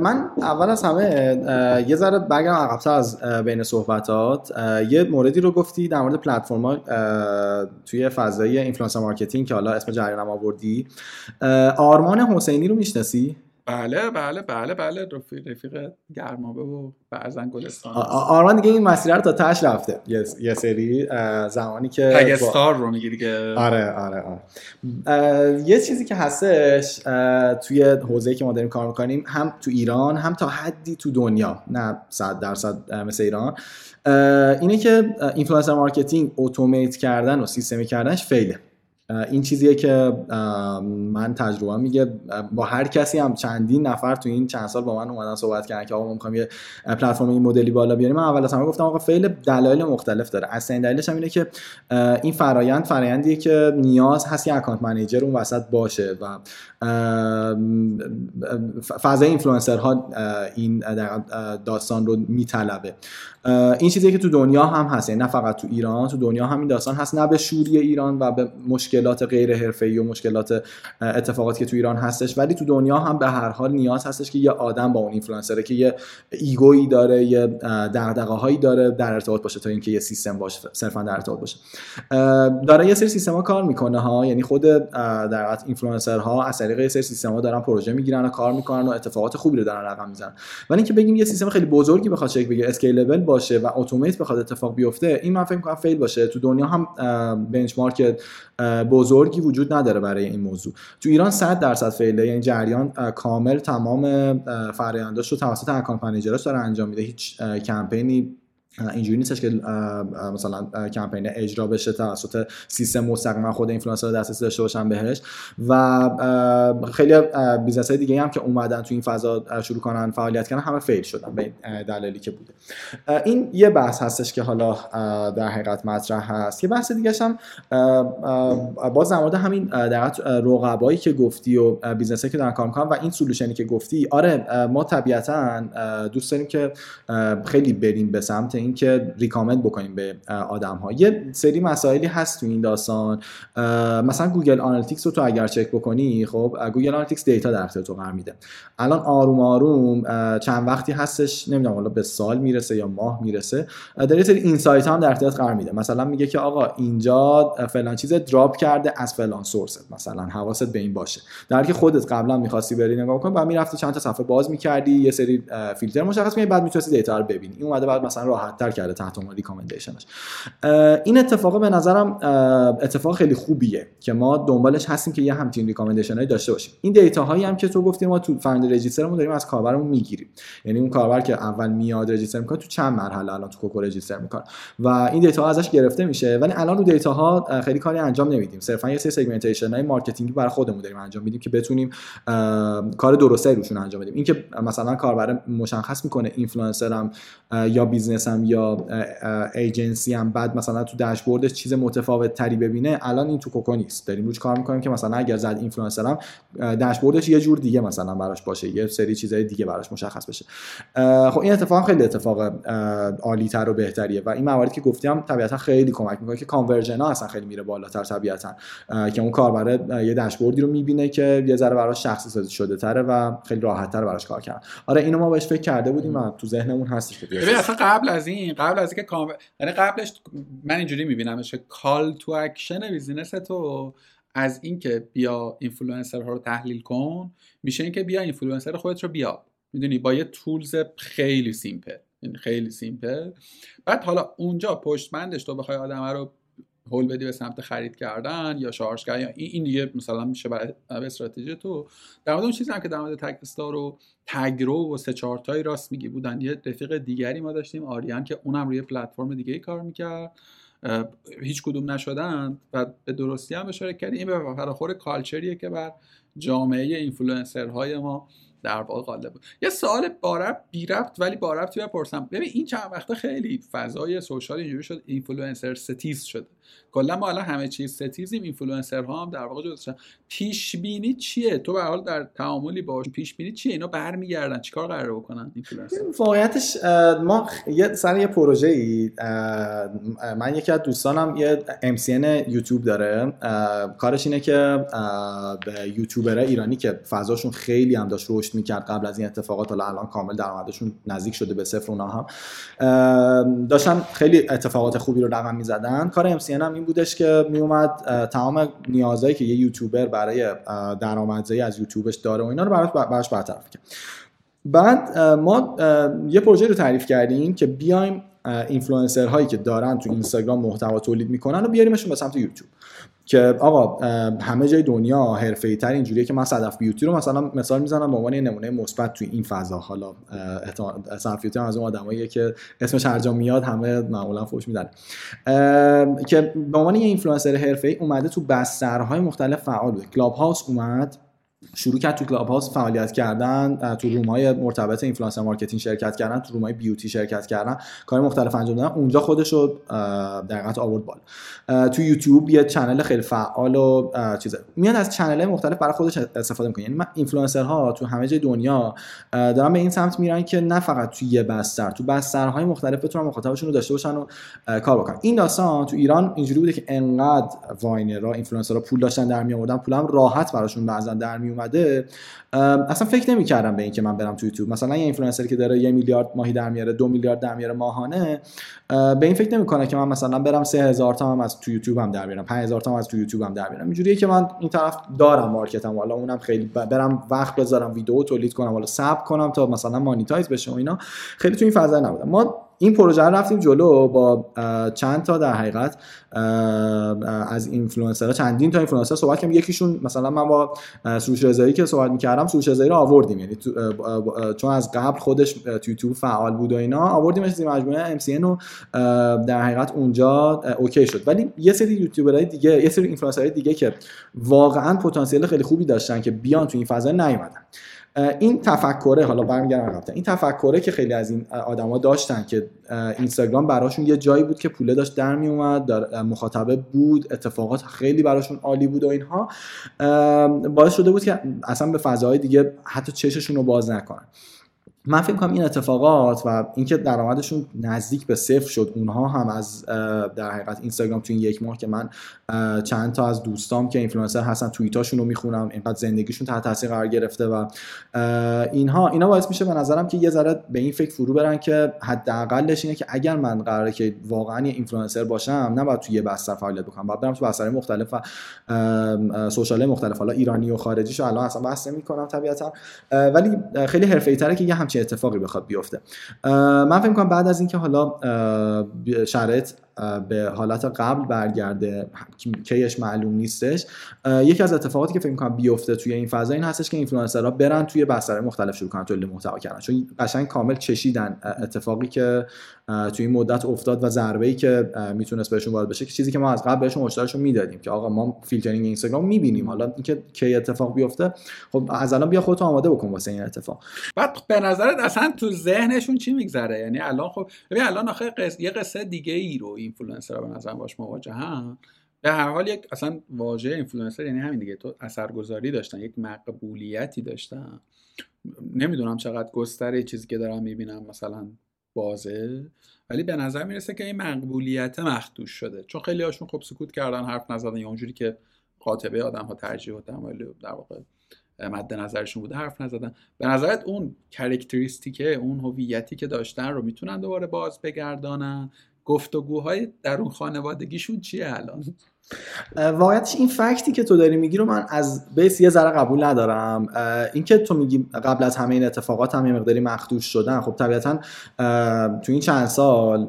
من اول از همه یه ذره بگم عقب‌تر از بین صحبتات. یه موردی رو گفتی در مورد پلتفرما توی فضای influencer marketing که حالا اسم جریانم آوردی. آرمان حسینی رو می‌شناسی؟ بله بله بله بله رفیق رفیق گرمابه و بعضا گلستان آرمان دیگه این مسیر رو تا تش رفته. یه سری زمانی که تگستار رو میگی دیگه. آره آره آره. یه چیزی که هستش توی حوزه‌ای که ما داریم کار می‌کنیم هم تو ایران هم تا حدی تو دنیا. نه صد درصد مثل ایران. اینه که influencer marketing اتومات کردن و سیستمی کردنش fail ه. این چیزیه که من تجربه میگه با هر کسی هم چندین نفر تو این چند سال با من اومدن صحبت کردن که آقا ما می‌خوایم یه پلتفرم این مدلی بالا بیاریم. من اول از همه گفتم آقا fail ه دلایل مختلف داره. اصلا دلیلش هم اینه که این فرایند فرایندیه که نیاز هست یه account manager اون وسط باشه و فضای اینفلوئنسرها این داستان رو میطلبه. این چیزی که تو دنیا هم هست. یعنی نه فقط تو ایران تو دنیا هم این داستان هست. نه به شوری ایران و به مشکلات غیر حرفه‌ای و مشکلات اتفاقاتی که تو ایران هستش. ولی تو دنیا هم به هر حال نیاز هستش که یه آدم با اون اینفلوئنسره که یه ego یی داره یه دغدغه‌هایی داره در ارتباط باشه تا اینکه یه سیستم باشه صرفا در ارتباط باشه. داره یه سری سیستما کار می‌کنه ها. یعنی خود در واقع اینفلوئنسرها از طریق یه سری سیستما دارن پروژه می‌گیرن و کار می‌کنن و اتفاقات خوبی رو دارن رقم می‌زنن. ولی اینکه بگیم یه سیستم خیلی بزرگی بخواد شکل بگیره scalable باشه و اتومات بخواد اتفاق بیفته این من فکر می‌کنم fail باشه. تو دنیا هم benchmark بزرگی وجود نداره برای این موضوع. تو ایران 100 درصد fail ه یعنی جریان کامل تمام فرآینداش رو توسط account manager ش داره انجام میده. هیچ کمپینی اینجوری نیستش که مثلا کمپین اجرا بشه توسط سیستم مستقیما خود اینفلوئنسر دسترسی داشته باشن بهش. و خیلی business های دیگه هم که اومدن تو این فضا شروع کنن فعالیت کردن همه fail شدن به دلیلی که بوده. این یه بحث هستش که حالا در حقیقت مطرح هست. یه بحث دیگه هم باز در همین در رقبایی که گفتی و business که دارن کار می‌کنن و این solution ی که گفتی آره ما طبیعتا دوست داریم که خیلی بریم به سمت اینکه recommend بکنیم به آدم ها یه سری مسائلی هست تو این داستان. مثلا Google Analytics رو تو اگر چک بکنی خب Google Analytics data در اختیار تو قرار میده. الان آروم آروم چند وقتی هستش نمی‌دونم حالا به سال می‌رسه یا ماه می‌رسه در یه سری insight هم در اختیار قرار میده. مثلا میگه که آقا اینجا فلان چیز drop کرده از فلان source ست. مثلا حواست به این باشه. در که خودت قبلا می‌خواستی بری نگاه کنی بعد می‌رفتی چند تا صفحه باز می‌کردی یه سری فیلتر مشخص می‌کردی بعد می‌تونستی data رو ببینی. این اومده بعد مثلا راحت تر کرده تحت عنوان recommendation ش این اتفاق به نظرم اتفاق خیلی خوبیه که ما دنبالش هستیم که یه همچین recommendation هایی داشته باشیم. این data هایی هم که تو گفتی ما تو فاند register مون داریم از کاربرمون می‌گیریم. یعنی اون کاربر که اول میاد register می‌کنه تو چند مرحله الان تو کوکو register می‌کنه. و این data ها ازش گرفته میشه ولی الان رو data ها خیلی کاری انجام نمیدیم. صرفا یه سری segmentation های marketing ی برای خودمون داریم انجام میدیم که بتونیم کار درسته روشون انجام بدیم. اینکه مثلا کاربر مشخص می‌کنه اینفلوئنسرم یا business م یا agency م بعد مثلا تو داشبوردش چیز متفاوت تری ببینه الان این تو کوکو نیست. داریم روش کار می‌کنیم که مثلا اگر زد اینفلوئنسرم داشبوردش یه جور دیگه مثلا براش باشه یه سری چیزای دیگه براش مشخص بشه. خب این اتفاق خیلی اتفاق عالی تر و بهتریه و این مواردی که گفتم طبیعتا خیلی کمک می‌کنه که conversion ها اصلا خیلی میره بالاتر طبیعتا. که اون کاربر یه داشبوردی رو می‌بینه که یه ذره براش شخصی سازی شده تره و خیلی راحت تر براش کار کردن آره اینو ما بهش فکر کرده بودیم و تو ذهنمون هستش که اصلا قبل از این قبل از اینکه کام... یعنی قبلش من اینجوری میبینمش call to action business تو از اینکه بیا اینفلوئنسر ها رو تحلیل کن میشه اینکه بیا اینفلوئنسر خودت رو بیا می‌دونی؟ با یه tools خیلی simple یعنی خیلی simple بعد حالا اونجا پشت تو بخوای آدم رو هول بدی به سمت خرید کردن یا شارژ کردن یا این دیگه مثلا میشه برای استراتژی تو. در مورد اون چیزی هم که در مورد تگ استار و تگرو و سه چهار تایی راست میگی. بودن یه رفیق دیگری ما داشتیم آریان که اونم روی پلتفرم دیگه ای کار می‌کرد. هیچ کدوم نشدن و به درستی هم اشاره کردیم این به فراخور culture یه که بر جامعه اینفلوئنسرهای ما در واقع غالب بود. یه سوال بارب بی رفت ولی با رفتی بپرسم. ببین این چند وقته خیلی فضای social اینجوری شد. اینفلوئنسر ستیز شده. کلا ما الان همه چیز ستیزیم اینفلوئنسر ها هم در واقع جزشن پیش بینی چیه؟ تو به حال در تعاملی باش پیش بینی چیه؟ اینا برمیگردن. چیکار قراره بکنن اینفلوئنسر واقعیتش ما یه سر یه پروژه ای من یکی از دوستانم یه MCN یوتیوب داره. کارش اینه که به یوتیوبرای ایرانی که فضاشون خیلی هم داشت رشد می‌کرد قبل از این اتفاقات حالا الان کامل درآمدشون نزدیک شده به صفر اونا هم داشتن خیلی اتفاقات خوبی رو رقم می‌زدن. کار MCN هم این بودش که میومد تمام نیازهایی که یه یوتیوبر برای درآمدزایی از یوتیوبش داره و اینا رو براش براش برطرف کرد. بعد ما یه پروژه رو تعریف کردیم که بیایم اینفلوئنسر هایی که دارن تو اینستاگرام محتوا تولید می‌کنن و بیاریمشون به سمت یوتیوب. که آقا همه جای دنیا حرفه‌ای تر اینجوریه که من صدف بیوتی رو مثلا مثال می‌زنم به عنوان نمونه مثبت توی این فضا. حالا صدف بیوتی از اون آدماییه که اسمش هر جا میاد همه معمولا فوش میدن. که به عنوان یه اینفلوئنسر حرفه‌ای اومده تو بسترهای مختلف فعال بود کلاب هاوس اومد شروع کرد تو کلاب هاوس فعالیت کردن تو room های مرتبط influencer marketing شرکت کردن تو room های beauty شرکت کردن. کار مختلف انجام دادن. اونجا خودش رو در آورد بالا. تو یوتیوب یه channel خیلی فعال و چیزه. میاد از channel مختلف برای خودش استفاده می‌کنه. یعنی اینفلوئنسر ها تو همه جای دنیا دارن به این سمت میرن که نه فقط تو یه بستر تو بسترهای مختلف بتونن مخاطبشون رو داشته باشن و کار بکنن. این داستان تو ایران اینجوری بوده که انقدر viner ها influencer ها پول داشتن در می آوردن پولم راحت براشون بعضا در می اومده اصلا فکر نمی‌کردم به اینکه من برم تو یوتیوب. مثلا یه اینفلوئنسری که داره یه میلیارد ماهی در میاره دو میلیارد در میاره ماهانه به این فکر نمی‌کنه که من مثلا برم سه هزار تا هم از تو یوتیوب هم در بیارم 5000 تا هم از تو یوتیوب هم در بیارم. اینجوریه که من این طرف دارم market م. والا اونم خیلی برم وقت بذارم ویدیو تولید کنم والا صبر کنم تا مثلا monetize بشه و اینا. خیلی تو این فضا نبودم. ما این پروژه رو رفتیم جلو با چند تا در حقیقت از اینفلوئنسرها چندین تا اینفلوئنسر صحبت کردیم. یکیشون مثلا من با سروش رضایی که صحبت می‌کردم سروش رضایی رو آوردیم. یعنی چون از قبل خودش تو یوتیوب فعال بود و اینا آوردیمش از مجموعه MCN و در حقیقت اونجا okay شد. ولی یه سری یوتیوبرهای دیگه یه سری اینفلوئنسرهای دیگه که واقعا پتانسیل خیلی خوبی داشتن که بیان تو این فضا نیومدن. این تفکره حالا برمیگردم عقب این تفکره که خیلی از این آدما داشتن که اینستاگرام براشون یه جایی بود که پوله داشت در می اومد مخاطبه بود اتفاقات خیلی براشون عالی بود و اینها باعث شده بود که اصلا به فضاهای دیگه حتی چششون رو باز نکنن. من فکر کنم این اتفاقات و اینکه درآمدشون نزدیک به صفر شد اونها هم از در حقیقت اینستاگرام تو این یک ماه که من چند تا از دوستام که اینفلوئنسر هستن توییتاشون رو می‌خونم اینقدر زندگیشون تحت تاثیر قرار گرفته و اینها اینا باعث میشه به نظرم که یه ذره به این فکر فرو برن که حداقلش اینه که اگر من قراره که واقعا یه اینفلوئنسر باشم نه باید توی یه بستر فعالیت بکنم باید برم تو بستر مختلف و social مختلف حالا ایرانی و خارجیشو الان اصلا بحث نمی‌کنم طبیعتا ولی خیلی حرفه‌ای‌تره که یه همچین اتفاقی بخواد بیفته. من فکر کنم بعد از اینکه حالا شرایط به حالت قبل برگرده که کیش معلوم نیستش. یکی از اتفاقاتی که فکر می‌کنم بیفته توی این فضا این هستش که اینفلوئنسرها برن توی بسترهای مختلف شروع کنن تولید محتوا کردن. چون قشنگ کامل چشیدن اتفاقی که توی این مدت افتاد و ضربه ای که می‌تونست بهشون وارد بشه که چیزی که ما از قبل بهشون هشدارشون می‌دادیم که آقا ما فیلترینگ اینستاگرام می‌بینیم. حالا اینکه کی اتفاق بیفته خب از الان بیا خودت آماده بکن واسه این اتفاق. بعد به نظرت اصلا تو ذهنشون چی میگذره؟ یعنی الان خب الان آخه قصه یه قصه دیگه ای رو اینفلوئنسر به نظر باش مواجه هم به هر حال یک اصلا واژه اینفلوئنسر یعنی همین دیگه. تو اثرگذاری داشتن یک مقبولیتی داشتن. نمی‌دونم چقدر گستره چیزی که دارم می‌بینم مثلا بازه ولی به نظر می‌رسه که این مقبولیت مخدوش شده. چون خیلی هاشون خب سکوت کردن حرف نزدن. یا اونجوری که قاطبه آدم ها ترجیح و در واقع مد نظرشون بوده حرف نزدن. به نظرت اون characteristic ه اون هویتی که داشتن رو می‌تونن دوباره باز بگردانن؟ گفتگوهای در اون خانوادگیشون چیه الان؟ واقعیتش این fact ی که تو داری میگی رو من از base یه ذره قبول ندارم. اینکه تو میگی قبل از همه این اتفاقات هم یه مقداری مخدوش شدن. خب طبیعتا تو این چند سال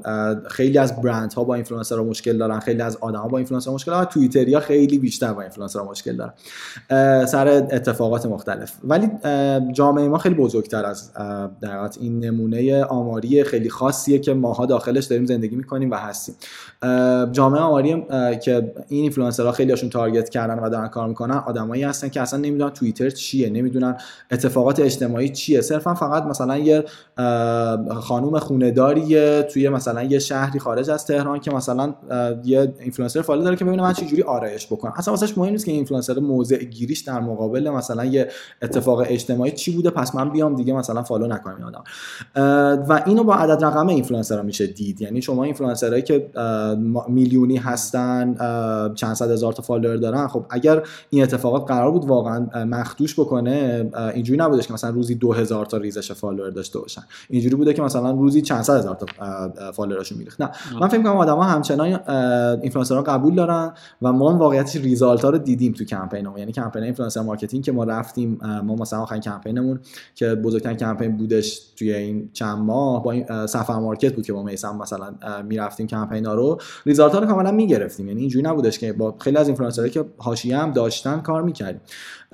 خیلی از برند ها با اینفلوئنسر ها مشکل دارن. خیلی از آدم ها با اینفلوئنسر مشکل دارن. توییتریا خیلی بیشتر با اینفلوئنسر ها مشکل دارن. سر اتفاقات مختلف. ولی جامعه ما خیلی بزرگتر از در این نمونه آماری خیلی خاصیه که ماها داخلش داریم زندگی می‌کنیم و هستیم. جامعه آماری که این اینفلوئنسرها خیلی هاشون target کردن و دارن کار می‌کنن آدمایی هستن که اصلا نمی‌دونن توییتر چیه نمی‌دونن اتفاقات اجتماعی چیه. صرفا فقط مثلا یه خانوم خونه‌داریه توی مثلا یه شهری خارج از تهران که مثلا یه اینفلوئنسر follow داره که ببینه من چجوری آرایش بکنم. اصلا واسش مهم نیست که اینفلوئنسر موضع گیریش در مقابل مثلا یه اتفاق اجتماعی چی بوده پس من بیام دیگه مثلا follow نکنم این آدم. و اینو با عدد رقم اینفلوئنسرها میشه دید. یعنی شما اینفلوئنسرایی که میلیونی هستن چند صد هزار تا فالوور دارن خب اگر این اتفاقات قرار بود واقعا مخدوش بکنه اینجوری نبودش که مثلا روزی 2000 تا ریزش فالوور داشته باشن. اینجوری بوده که مثلا روزی چند صد هزار تا فالووراشون میریخت. نه من فکر می‌کنم آدما همچنان اینفلوئنسرها قبول دارن و ما واقعیتش result ها رو دیدیم تو کمپینمون یعنی کمپین influencer marketing که ما رفتیم ما مثلا آخرین کمپینمون که بزرگترین کمپین بودش توی این چند ماه با این سفرمارکت بود که با میسم مثلا می‌رفتیم کمپینا رو result ها رو کاملا می‌گرفتیم. یعنی اینجوری نبود نبودش که با خیلی از اینفلوئنسرایی که حاشیه هم داشتن کار می‌کردیم.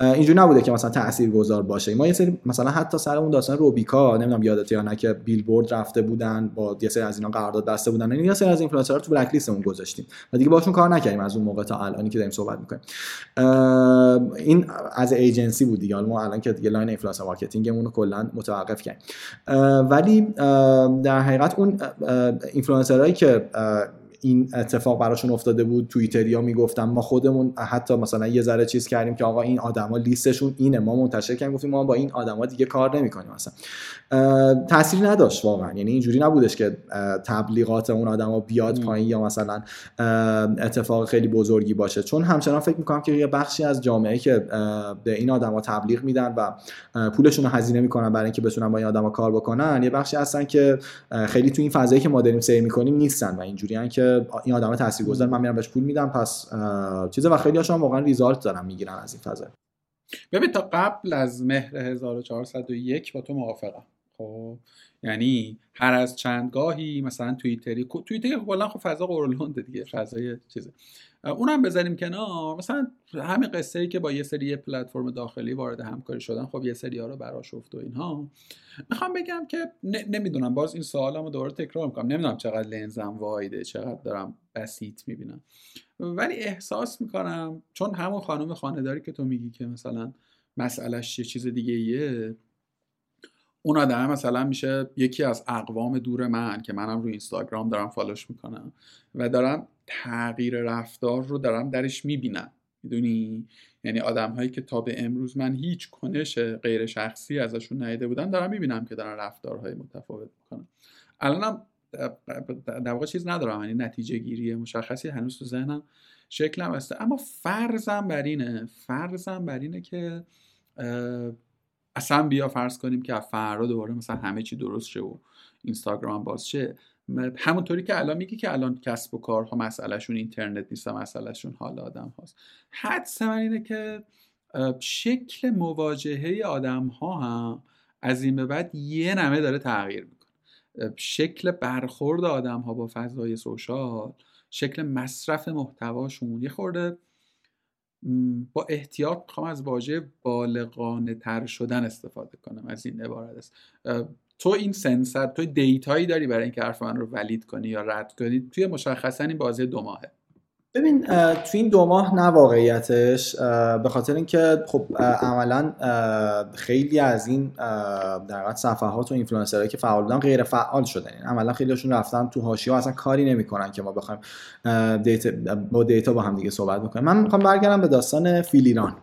اینجوری نبوده که مثلا تاثیرگذار باشه. ما یه سری مثلا حتی سر اون داستان روبیکا نمی‌دونم یادت یا نه که بیلبورد رفته بودن با یه سری از اینا قرارداد بسته بودن. یعنی یه سری از اینفلوئنسرها تو blacklist مون گذاشتیم. و دیگه باشون کار نکردیم از اون موقع تا الانی که داریم صحبت می‌کنیم. این از ایجنسی بود دیگه. ما الان که دیگه line influencer marketing مون رو کلا متوقف کردیم. ولی در حقیقت اون اینفلوئنسرایی که این اتفاق براشون افتاده بود. توییتریا می‌گفتن ما خودمون حتی مثلا یه ذره چیز کردیم که آقا این آدما لیستشون اینه. ما منتشر کردیم گفتیم ما با این آدما دیگه کار نمی‌کنیم مثلا تاثیری نداشت واقعا. یعنی اینجوری نبودش که تبلیغات اون آدما بیاد پایین یا مثلا اتفاق خیلی بزرگی باشه. چون همچنان فکر می‌کنم که یه بخشی از جامعه که به این آدما تبلیغ میدن و پولشون رو هزینه می‌کنن برای اینکه بتونن با این آدما کار بکنن یه بخشی هستن که خیلی تو این فضایی که ما داریم سیر می‌کنیم نیستن و اینجوریان که این آدم تاثیرگذار من میرم بهش پول میدم پس چیزا. و خیلی هاشون واقعا ریزالت دارن می‌گیرن از این فضا. ببین تا قبل از مهر 1401 با تو موافقم. خب یعنی هر از چند گاهی مثلا توییتری توییتر کلا خب فضا قرولنده دیگه فضای چیزه. اونم بذاریم کنار. مثلا همین قصه ای که با یه سری پلتفرم داخلی وارد همکاری شدن خب یه سری ها رو براش افت و اینها. می‌خوام بگم که نمی‌دونم باز این سوالمو دوباره تکرار می‌کنم. نمی‌دونم چقدر لنزم وایده چقدر دارم بسیط می‌بینم. ولی احساس می‌کنم چون همون خانم خانداری که تو میگی که مثلا مسئلهش یه چیز دیگه ایه اون آدم مثلا میشه یکی از اقوام دور من که منم رو اینستاگرام دارم فالوش می‌کنم و دارم تغییر رفتار رو دارم درش می‌بینم می‌دونی؟ یعنی آدم هایی که تا به امروز من هیچ کنش غیر شخصی ازشون ندیده بودم دارم می‌بینم که دارن رفتارهای متفاوت می‌کنن. الانم در واقع چیز ندارم یعنی نتیجه گیری مشخصی هنوز تو ذهنم شکلم هسته اما فرضم بر اینه فرضم بر اینه که اصلا بیا فرض کنیم که فردا دوباره مثلا همه چی درست شه و اینستاگرام باز شه همونطوری که الان میگی که الان کسب و کارها مسئلهشون اینترنت نیست مسئلهشون حال آدم هاست. حدس من اینه که شکل مواجهه آدم ها هم از این به بعد یه نمه داره تغییر می‌کنه. شکل برخورد آدم ها با فضای سوشال شکل مصرف محتواشون. یه خورده با احتیاط می‌خوام از واژه بالغانه تر شدن استفاده کنم از این عبارت است. تو این sense تو data یی داری برای اینکه حرف من رو valid کنی یا رد کنی؟ توی مشخصا این بازی دو ماهه. ببین تو این دو ماه نه واقعیتش به خاطر اینکه خب عملا خیلی از این در واقع صفحات و اینفلوئنسرایی که فعال بودن غیر فعال شدن. یعنی عملا خیلیشون رفتن تو حاشیه اصلا کاری نمی‌کنن که ما بخوایم دیتا با دیتا با هم دیگه صحبت بکنیم. من می‌خوام برگردم به داستان فیلیران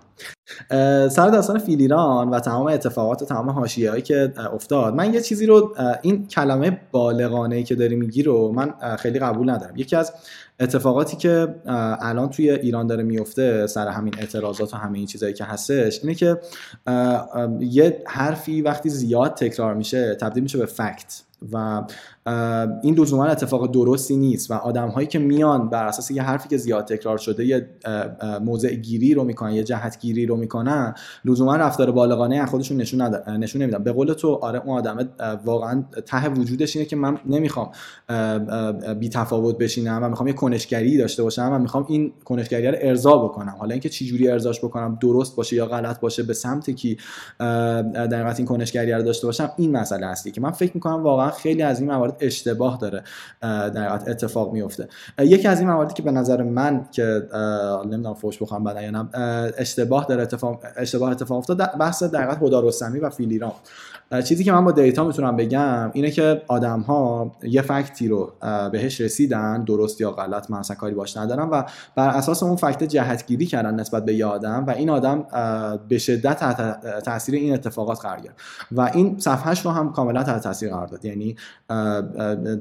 سر داستان فیلیران و تمام اتفاقات و تمام هایی که افتاد من یه چیزی رو این کلمه بالغانه ای که داری میگی رو من خیلی قبول ندارم. یکی از اتفاقاتی که الان توی ایران داره میفته سر همین اعتراضات و همه این چیزایی که هستش اینه که یه حرفی وقتی زیاد تکرار میشه تبدیل میشه به فکت و این لزوما اتفاق درستی نیست و آدم هایی که میان بر اساس یه حرفی که زیاد تکرار شده یه موضع گیری رو می‌کنن یه جهت گیری رو می‌کنن لزوما رفتار بالغانه از خودشون نشون نشون نمیدن. به قول تو آره اون آدم واقعا ته وجودش اینه که من نمی‌خوام بی تفاوت بشینم و می‌خوام یه کنشگری داشته باشم و می‌خوام این کنشگری رو ارضا بکنم. حالا اینکه چه جوری ارضاش بکنم درست باشه یا غلط باشه به سمت کی در این کنشگری رو داشته باشم این مسئله هستی که من فکر می‌کنم واقعا خیلی از این موارد اشتباه داره در اتفاق میفته یکی از این مواردی که به نظر من که نمی‌دونم فوش بخوام بعد یا اشتباه داره اتفاق اشتباه اتفاق افتاد بحث در حقیقت هدارستمی و فیلیران چیزی که من با دیتا می‌تونم بگم اینه که آدم ها یه فکتی رو بهش رسیدن درست یا غلط من اصلا کاری باش ندارم و بر اساس اون فکت جهتگیری کردن نسبت به یه آدم و این آدم به شدت تاثیر این اتفاقات قرار گرفت. و این صفحهش رو هم کاملا تحت تاثیر قرار داد. یعنی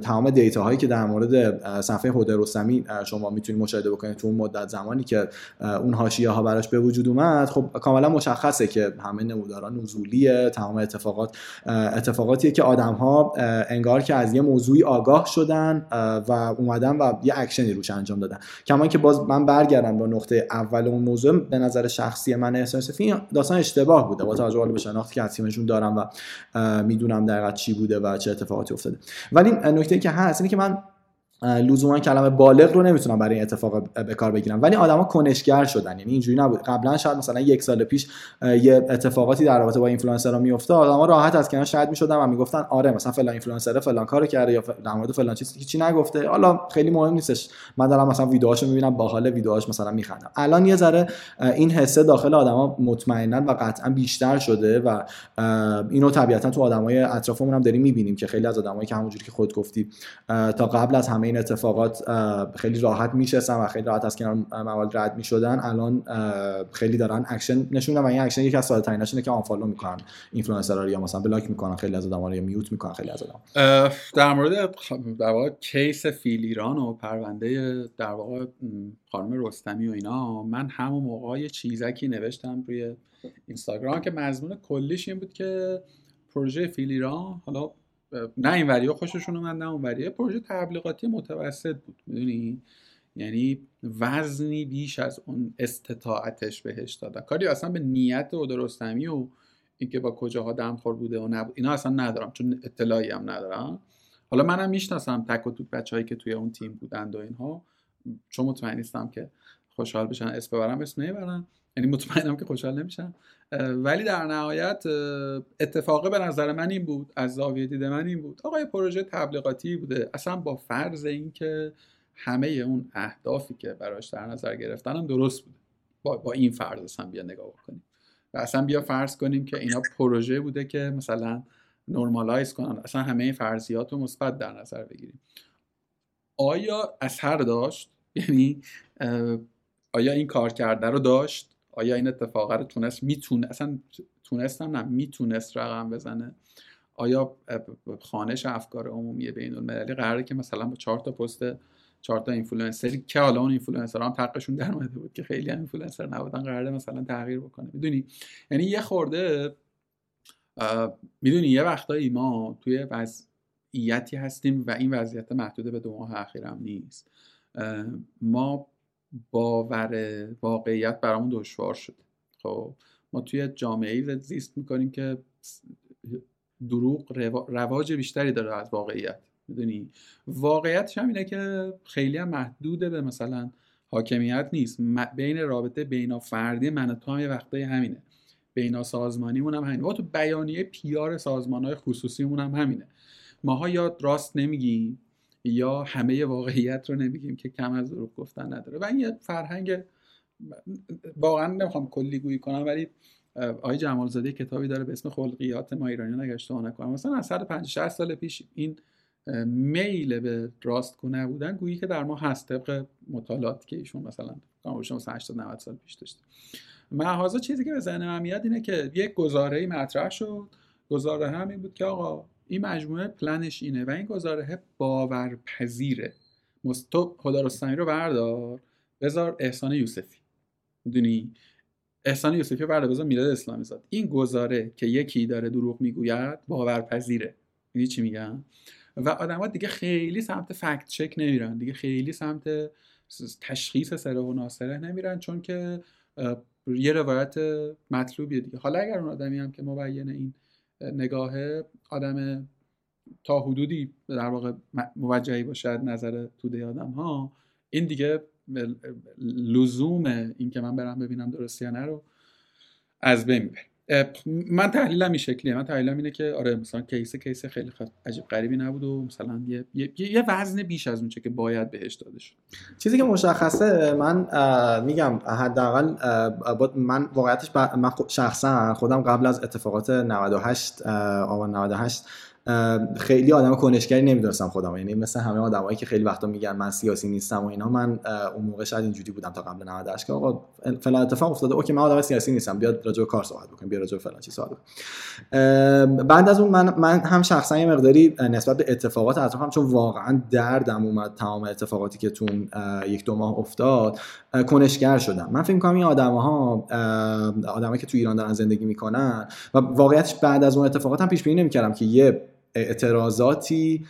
تمام دیتا هایی که در مورد صفحه هدر رستمی شما می‌تونید مشاهده بکنید تو اون مدت زمانی که اون حاشیه ها براش به وجود اومد خب کاملا مشخصه که همه نموداران نزولیه تمام اتفاقات اتفاقاتیه که آدم ها انگار که از یه موضوعی آگاه شدن و اومدن و یه اکشنی روش انجام دادن. کما که باز من برگردم با نقطه اول اون موضوع به نظر شخصی من احساس فی داستان اشتباه بوده. با توجه به شناختی که از تیمشون دارم و می‌دونم دقیقا چی بوده و چه اتفاقاتی افتاده. ولی نکته که هست اینه که من لزوما کلمه بالغ رو نمی‌تونم برای این اتفاق به کار بگیرم. ولی آدما کنشگر شدن. یعنی اینجوری نبود. قبلا شاید مثلا یک سال پیش یه اتفاقاتی در رابطه با اینفلوئنسرها میافتاد آدما راحت از کنار شاید می‌شدن و می‌گفتن آره مثلا فلان اینفلوئنسر فلان کارو کرده یا در مورد فلان چیز هیچی نگفته. حالا خیلی مهم نیستش. من دارم مثلا ویدیوهاشو می‌بینم باحال ویدیوهاش مثلا میخندم. الان یه ذره این حسه داخل آدما مطمئنا و قطعا بیشتر شده و اینو طبیعتا تو آدمای اطرافمون هم داریم می‌بینیم که خیلی از آدمایی که همونجوری که خود گفتی تا قبل از همه این اتفاقات خیلی راحت میشستن و خیلی راحت از کنار موارد رد می‌شدن. الان خیلی دارن اکشن نشون و این اکشن یکی از ساده اینه که unfollow می‌کنن اینفلوئنسرها یا مثلا block می‌کنن خیلی از آدم‌ها یا mute می‌کنن خیلی از آدم در مورد در واقع کیس فیلیران و پرونده در واقع خانم رستمی و اینا من همون موقع چیزکی نوشتم روی اینستاگرام که مضمون کلیش این بود که پروژه فیلیران حالا نه این وریا خوششون اومد نه اون وریا. پروژه تبلیغاتی متوسط بود می‌دونی؟ یعنی وزنی بیش از اون استطاعتش بهش دادن. کاری اصلا به نیت و درستمی و اینکه با کجاها دمخور بوده و نبود اینا اصلا ندارم چون اطلاعی هم ندارم. حالا منم می‌شناسم تک و توک بچههایی که توی اون تیم بودند و اینها. چون مطمئن نیستم که خوشحال بشن اسم ببرم اسم نمی‌برم. یعنی مطمئنم که خوشحال نمیشم. ولی در نهایت اتفاقه به نظر من این بود از زاویه دید من این بود. آقای پروژه تبلیغاتی بوده. اصلا با فرض اینکه همه اون اهدافی که براش در نظر گرفتن هم درست بوده. با, با این فرض اصلا بیا نگاه کنیم و اصلا بیا فرض کنیم که اینا پروژه بوده که مثلا نرمالایز کنن. اصلا همه فرضیات رو مثبت در نظر بگیریم. آیا اثر داشت؟ یعنی آیا این کار کرده رو داشت؟ آیا این اتفاق رو تونست می‌تونه اصلا تونستم نه می‌تونست رقم بزنه؟ آیا خانش افکار عمومی بین المللی قراره که مثلا با چهار تا پست چهار تا اینفلوئنسری که حالا اون اینفلوئنسر هم حقشون در اومده بود که خیلی هم اینفلوئنسر نبودن قراره مثلا تغییر بکنه؟ می‌دونی؟ یعنی یه خورده می‌دونی یه وقتایی ما توی وضعیتی هستیم و این وضعیت محدود به دو ماه اخیرم نیست. ما باور واقعیت برامون دشوار شده. خب ما توی جامعه زیست می‌کنیم که دروغ رواج بیشتری داره از واقعیت. می‌دونی؟ واقعیتش هم اینه که خیلی هم محدوده به مثلا حاکمیت نیست. بین رابطه بینا فردی من تو هم یه وقتایی همینه. بینا سازمانیمون هم همینه. تو بیانیه پیار سازمان های خصوصیمون هم همینه. ماها یا راست نمیگیم. یا همه واقعیت رو نمیگیم که کم از دروغ گفتن نداره. و این یه فرهنگ واقعا نمی‌خوام کلی گویی کنم ولی آقای جمالزاده کتابی داره به اسم خلقیات ما ایرانیان اگه اشتباه نکنم. مثلا از 150 سال پیش این میل به راست نبودن گویی که در ما هست طبق مطالعاتی که ایشون مثلا مثلا 80 90 سال پیش داشته. محاذا چیزی که به ذهن من میاد اینه که یک گزاره مطرح شد. گزاره هم این بود که آقا این مجموعه پلنش اینه و این گزاره باورپذیره. تو خدا رو بردار. بذار احسان یوسفی. می‌دونی؟ احسان یوسفی بردار بذار میلاد اسلامی زاد. این گزاره که یکی داره دروغ می‌گوید باورپذیره. می‌دونی چی میگم؟ و آدما دیگه خیلی سمت فکت چک نمیرن. دیگه خیلی سمت تشخیص سره و ناسره نمیرن چون که یه روایت مطلوبیه دیگه. حالا اگر اون آدمی هم که مبین این نگاه آدم تا حدودی در واقع موجهی باشد نظر توده آدم ها این دیگه لزوم این که من برم ببینم درست یا نه رو از بین می‌بره. من تحلیلم این شکلیه. من تحلیلم اینه که آره مثلا کیس کیس خیلی عجیب غریبی نبود و مثلا یه, یه،, یه وزن بیش از اونچه که باید بهش داده شد. چیزی که مشخصه من میگم حداقل من واقعیتش من شخصا خودم قبل از اتفاقات 98 آبان 98 خیلی آدم کنشگری نمی‌دونستم خودم. یعنی مثل همه آدمایی که خیلی وقتا میگن من سیاسی نیستم و اینا من اون موقع شاید اینجوری بودم تا قبل 98 که آقا فلان اتفاق افتاده اوکی من آدم سیاسی نیستم بیاد راجع کار صحبت بکنیم بیا راجع فلان چیز صحبت بعد از اون من من هم شخصا یه مقداری نسبت به اتفاقات اطرافم چون واقعا دردم اومد تمام اتفاقاتی که تو یک دو ماه افتاد کنشگر شدم. من فکر می‌کنم این آدم‌ها آدمایی که تو ایران دارن زندگی می‌کنن و واقعیتش بعد از اون اتفاقات هم پیش بینی نمی‌کردم که یه اعتراضاتی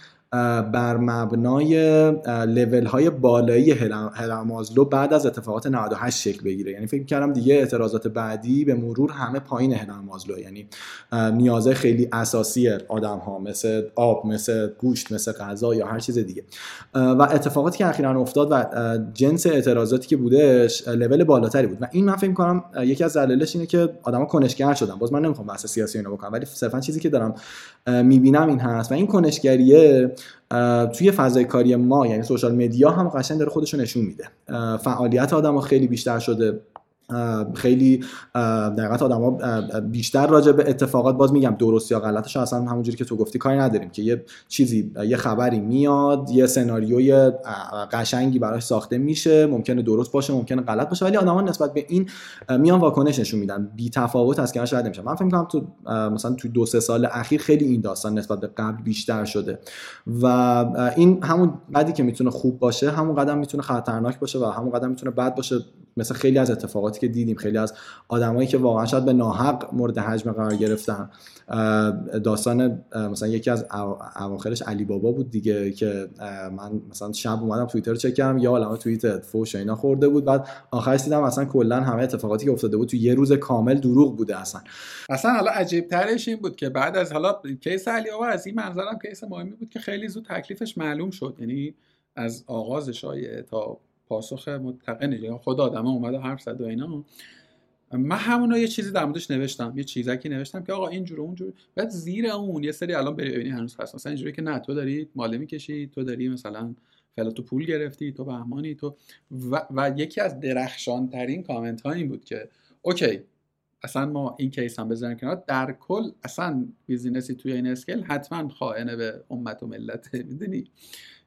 بر مبنای لول های بالایی هرم مازلو بعد از اتفاقات 98 شکل بگیره. یعنی فکر کردم دیگه اعتراضات بعدی به مرور همه پایین هرم مازلو یعنی نیازه خیلی اساسی آدم ها مثل آب مثل گوشت مثل غذا یا هر چیز دیگه. و اتفاقاتی که اخیرا افتاد و جنس اعتراضاتی که بودش لول بالاتری بود. و این من فکر کنم یکی از دلایلش اینه که آدما کنشگر شدن. باز من نمی‌خوام بحث سیاسی اینو بکنم ولی صرفا چیزی که دارم می‌بینم این هست. و این کنشگریه توی فضای کاری ما یعنی سوشال مدیا هم قشنگ داره خودشو نشون میده. فعالیت آدم خیلی بیشتر شده. خیلی دقیقت ها بیشتر راجع به اتفاقات باز میگم درست یا غلطش اصلا همونجوری که تو گفتی کاری نداریم که یه چیزی یه خبری میاد یه سناریوی قشنگی براش ساخته میشه ممکنه درست باشه ممکنه غلط باشه ولی آدما نسبت به این میان واکنش نشون میدن. بی تفاوت از که شاید نمیشه. من فکر می‌کنم تو مثلا تو دو سه سال اخیر خیلی این داستان نسبت به قبل بیشتر شده و این همون قدی که می‌تونه خوب باشه همون قدم می‌تونه خطرناک باشه و همون قدم می‌تونه بد باشه مثل خیلی از اتفاقاتی که دیدیم. خیلی از آدمایی که واقعا شاید به ناحق مورد حجم قرار گرفتن. داستان مثلا یکی از اواخرش علی بابا بود دیگه که من مثلا شب اومدم توییتر رو چک کردم یا عالمه توییت فوش اینا خورده بود. بعد آخرش دیدم اصلا کلا همه اتفاقاتی که افتاده بود تو یه روز کامل دروغ بوده اصلا. اصلا حالا عجیب ترش این بود که بعد از حالا کیس علی بابا از این منظرم کیس مهمی بود که خیلی زود تکلیفش معلوم شد. یعنی از آغاز شایعه تا پاسخ متقنه یا خود آدم اومده حرف زد و اینا. من همون یه چیزی در موردش نوشتم. یه چیزکی نوشتم که آقا اینجور اونجور. بعد زیر اون یه سری الان ببینی هنوز هست. مثلا اینجوری که نه تو داری ماله می‌کشی تو داری مثلا فعلا تو پول گرفتی تو بهمانی تو و, و یکی از درخشان ترین کامنت ها این بود که okay اصلا ما این case هم بذاریم کنار. در کل اصلا business ی توی این scale حتما خائنه به امت و ملت. می‌دونی؟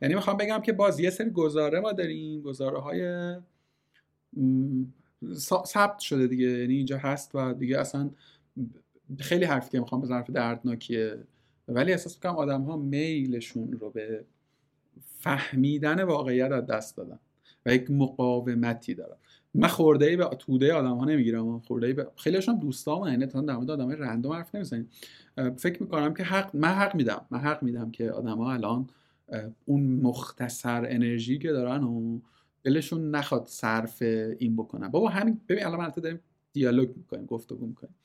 یعنی می‌خوام بگم که باز یه سری گزاره ما داریم گزاره های ثبت شده دیگه. یعنی اینجا هست و دیگه اصلا خیلی حرفی که می‌خوام بزنم دردناکیه. ولی احساس می‌کنم آدم ها میلشون رو به فهمیدن واقعیت از دست دادن و یک مقاومتی دارن. من خورده ای به توده آدم ها نمی‌گیرم. خورده ای به خیلیشون دوستام یعنی تا در مورد آدمای رندوم حرف نمی‌زنیم. فکر می‌کنم که حق من حق میدم. من حق میدم که آدما الان اون مختصر انرژی که دارن و دلشون نخواد صرف این بکنن. بابا همین ببین الان من داریم دیالوگ می‌کنیم گفتگو می‌کنیم.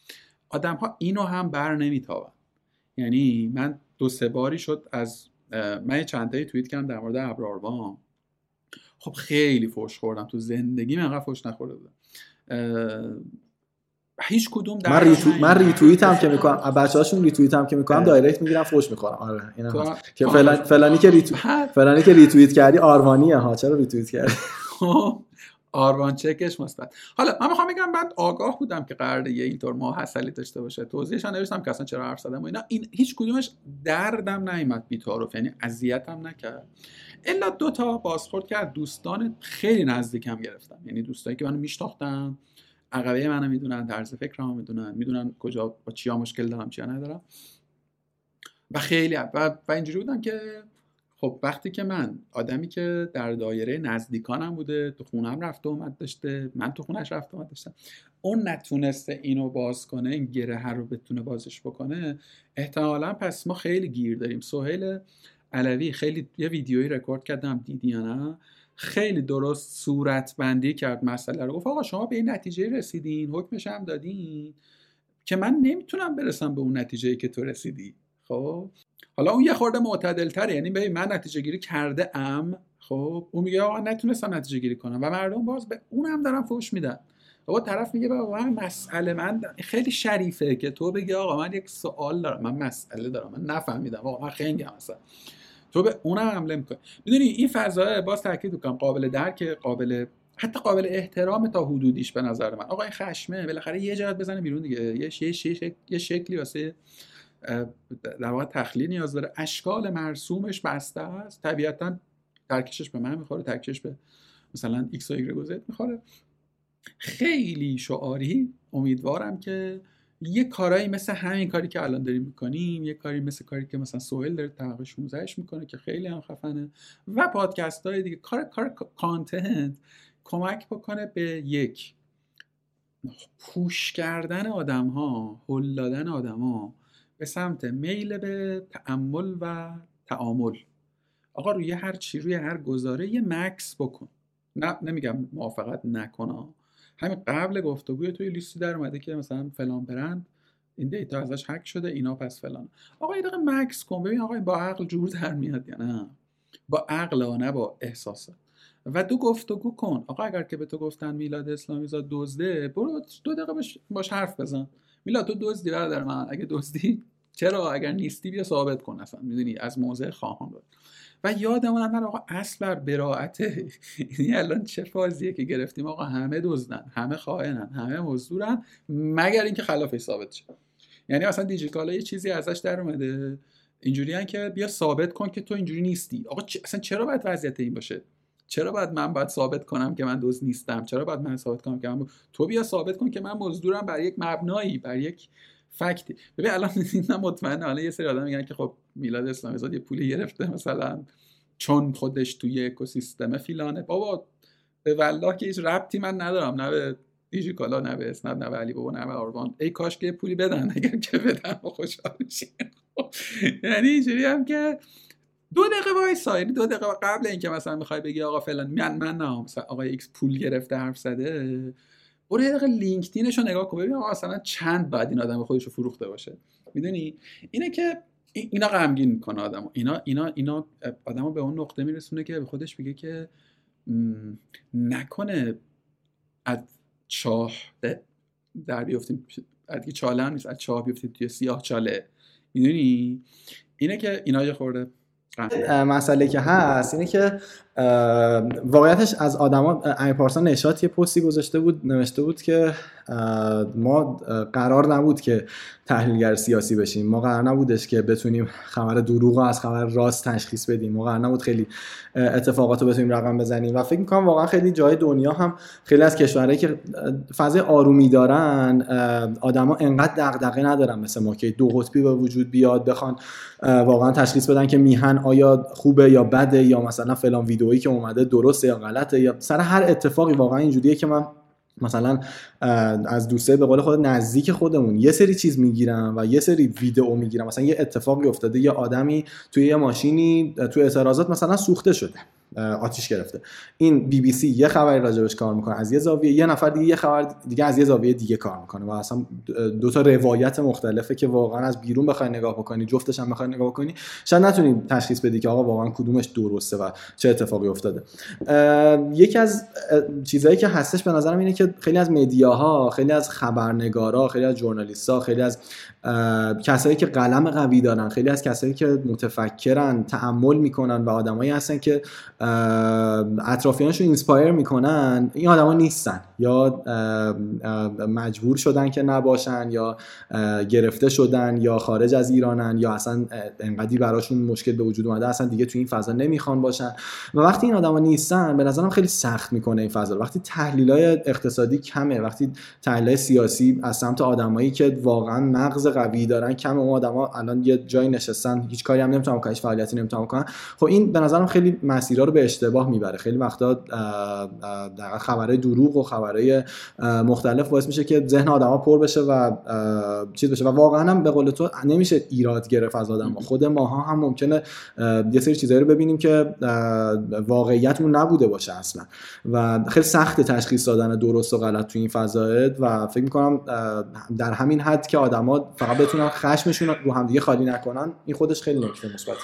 آدم ها اینو هم بر نمیتابن. یعنی من دو سه باری شد از من یه چند توییت کردم در مورد ابراروان. خب خیلی فوش خوردم. تو زندگی من انقدر فوش نخورده بودم. هیچ کدوم در من ریتو... من ریتوییت هم که می‌کنم بچه‌هاشون ریتوییت هم که می‌کنم دایرکت می‌گیرم فوش می‌خورم. آره اینا که فلان فلانی که ریتو... فلانی که ریتوییت کردی آروانیه ها. چرا ریتوییت کردی؟ خب، آروان چکش مثبت. حالا من می‌خوام بگم بعد آگاه بودم که قراره یه اینطور ما حسلی داشته باشه. توضیحش نوشتم که اصلا چرا حرف زدم و اینا. این هیچ کدومش دردم نیومد بی تعارف یعنی اذیتم نکرد. الا دو تا بازخورد که دوستان خیلی نزدیکم گرفتم. یعنی دوستایی که منو میشناختن. عقبه منو می‌دونن طرز فکرمو می‌دونن می‌دونن کجا با چیا مشکل دارم چیا ندارم. و خیلی و, و اینجوری بودم که خب وقتی که من آدمی که در دایره نزدیکانم بوده تو خونم رفته اومد داشته من تو خونش رفته اومد داشتم. اون نتونسته اینو باز کنه این گره رو بتونه بازش بکنه احتمالا پس ما خیلی گیر داریم. سهیل علوی خیلی یه ویدیویی رکورد کردم دیدی یا نه؟ خیلی درست صورت بندی کرد مسئله رو. گفت آقا شما به این نتیجه رسیدین حکمش هم دادین که من نمی‌تونم برسم به اون نتیجه که تو رسیدی. خب؟ حالا اون یه خورده معتدل تره یعنی ببین من نتیجه گیری کرده ام. خب؟ اون میگه آقا نتونستم نتیجه گیری کنم و مردم باز به اونم دارن فوش میدن. بابا طرف میگه بابا من مسئله من خیلی شریفه که تو بگی آقا من یک سوال دارم من مسئله دارم من نفهمیدم. آقا من خنگم مثلا تو به اونم حمله می‌کنی. می‌دونی این فضا باز تاکید می‌کنم. قابل درک قابل حتی قابل احترام تا حدودیش به نظر من. آقا این خشمه بالاخره یه جهت بزنه بیرون دیگه. یه یه, یه شکلی واسه در واقع تخلیه نیاز داره. اشکال مرسومش بسته است. طبیعتا ترکشش به من می‌خوره ترکش به مثلا ایکس و ایگرگ می‌خوره. خیلی شعاری امیدوارم که یه کارایی مثل همین کاری که الان داریم می‌کنیم یه کاری مثل کاری که مثلا سهیل داره طبقه 16 می‌کنه که خیلی هم خفنه و پادکست های دیگه. کار کار کانتنت کمک بکنه به یک پوش کردن آدم ها هل دادن آدم ها به سمت میل به تعمل و تعامل. آقا روی هر چی روی هر گزاره یه مکس بکن. نه نمیگم موافقت نکن همین قبل گفتگوی توی لیستی در اومده که مثلا فلان برند این دیتا ازش هک شده اینا پس فلان آقا یه دقیقه مکس کن ببین آقا با عقل جور در میاد یا نه؟ با عقل و نه با احساسات و دو گفتگو کن. آقا اگر که به تو گفتن میلاد اسلامی زاد دزده برو دو دقیقه باش, باش حرف بزن. میلاد تو دزدی برادر من اگه دزدی؟ چرا اگر نیستی بیا ثابت کن اصلا می‌دونی؟ از موضع خواهان رو و یادمون من آقا اصل بر براعته یعنی الان چه فازیه که گرفتیم؟ آقا همه دزدن همه خائنن همه مزدورن مگر اینکه خلافش ثابت شه. یعنی اصلا دیجیکالا یه چیزی ازش در اومده. اینجوری که بیا ثابت کن که تو اینجوری نیستی. آقا اصلا چرا باید وضعیت این باشه؟ چرا باید من باید ثابت کنم که من دوز نیستم؟ چرا باید من ثابت کنم که من تو بیا ثابت کن که من مزدورم بر یک مبنایی بر یک فکتی. ببین الان من مطمئنم الان یه سری آدم میگن که خب میلاد اسلامی زاد یه پولی گرفته مثلا چون خودش توی اکوسیستم فیلانه. بابا به والله که هیچ ربطی من ندارم نه به دیجیکالا نه به اسنپ نه به علی بابا نه به آروان. ای کاش که پولی بدن اگر که بدن خوشحال یعنی اینجوری هم که دو دقیقه وایسا. یعنی دو دقیقه قبل اینکه مثلا می‌خوای بگی آقا فلان من من نه. مثلا آقا ایکس پول گرفته حرف زده. برو یه دقیقه لینکدینش رو نگاه کن. ببین مثلا چند بعد این آدم خودش رو فروخته باشه. می‌دونی؟ اینه که اینا غمگین می‌کنه آدمو. اینا اینا اینا آدمو به اون نقطه میرسونه که به خودش میگه که نکنه از چاه در بیفتیم از چاله نیست از چاه بیفتیم توی سیاه چاله. می‌دونی؟ اینه که اینا یه خورده مسئله که هست اینه که واقعیتش از آدما امیر پارسا نشات یه پستی گذاشته بود نوشته بود که ما قرار نبود که تحلیلگر سیاسی بشیم. ما قرار نبودش که بتونیم خبر دروغ از خبر راست تشخیص بدیم. ما قرار نبود خیلی اتفاقات رو بتونیم رقم بزنیم. و فکر می‌کنم واقعا خیلی جای دنیا هم خیلی از کشورهایی که فضای آرومی دارن آدما انقدر دغدغه ندارن مثل ما که دو قطبی به وجود بیاد بخوان واقعا تشخیص بدن که میهن آیا خوبه یا بده یا مثلا فلان ویدئویی که اومده درسته یا غلطه یا سر هر اتفاقی واقعا اینجوریه که من مثلا از دوسته به قول خود نزدیک خودمون یه سری چیز می‌گیرم و یه سری ویدئو می‌گیرم. مثلا یه اتفاقی افتاده یه آدمی توی یه ماشینی توی اعتراضات مثلا سوخته شده. آتیش گرفته. این بی بی سی یه خبری راجبش کار می‌کنه. از یه زاویه یه نفر دیگه یه خبر دیگه از یه زاویه دیگه کار می‌کنه و اصلا دو تا روایت مختلفه که واقعا از بیرون بخوای نگاه بکنی جفتش هم بخوای نگاه بکنی. شاید نتونی تشخیص بدی که آقا واقعا کدومش درسته و چه اتفاقی افتاده. یکی از چیزهایی که هستش به نظرم اینه که خیلی از مدیاها خیلی از خبرنگارا خیلی از ژورنالیست‌ها خیلی از کسایی که قلم قوی دارن خیلی از کسایی که متفکرن تأمل می‌کنن و آدمایی هستن که اطرافیانش رو inspire می‌کنن این آدما نیستن یا مجبور شدن که نباشن یا گرفته شدن یا خارج از ایرانن یا اصلا انقدی براشون مشکل به وجود اومده اصلا دیگه تو این فضا نمی‌خوان باشن. و وقتی این آدما نیستن به نظرم خیلی سخت می‌کنه این فضا. وقتی تحلیل های اقتصادی کمه وقتی تحلیل سیاسی از سمت آدمایی که واقعا مغز قوی دارن کم اون آدما الان یه جای نشستن هیچ کاری هم نمی‌تونن کنن فعالیتی نمی‌تونن کنن خب این به نظرم خیلی مسیرها رو به اشتباه می‌بره. خیلی وقتا در خبرهای دروغ و خبرهای مختلف باعث میشه که ذهن آدما پر بشه و چیز بشه. و واقعا هم به قول تو نمیشه ایراد گرفت از آدم خود ماها هم ممکنه یه سری چیزایی رو ببینیم که واقعیتمون نبوده باشه اصلا. و خیلی سخت تشخیص دادن درست و غلط تو این فضایت و فکر می‌کنم در همین حد که آدما فقط بتونن خشمشون رو همدیگه خالی نکنن این خودش خیلی نکته مثبت.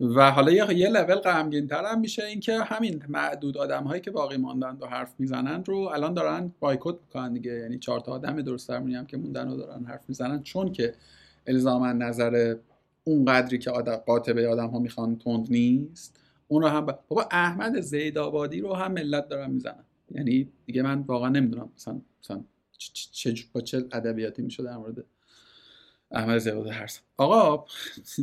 و حالا یه, یه لول غمگین تر هم میشه اینکه همین معدود آدم هایی که باقی ماندن و حرف می‌زنن رو الان دارن بایکوت می‌کنن دیگه. یعنی چهار تا آدم درست هم که موندن و دارن حرف می‌زنن. چون که الزاما نظر اون قدری که آدم قاطبه آدم ها می‌خوان تند نیست اون رو هم بابا احمد زیدآبادی رو هم ملت دارن می‌زنن. یعنی دیگه من واقعا نمی‌دونم مثلا مثلا چه با چه ادبیاتی میشه در مورد احمد زیاد هرس آقا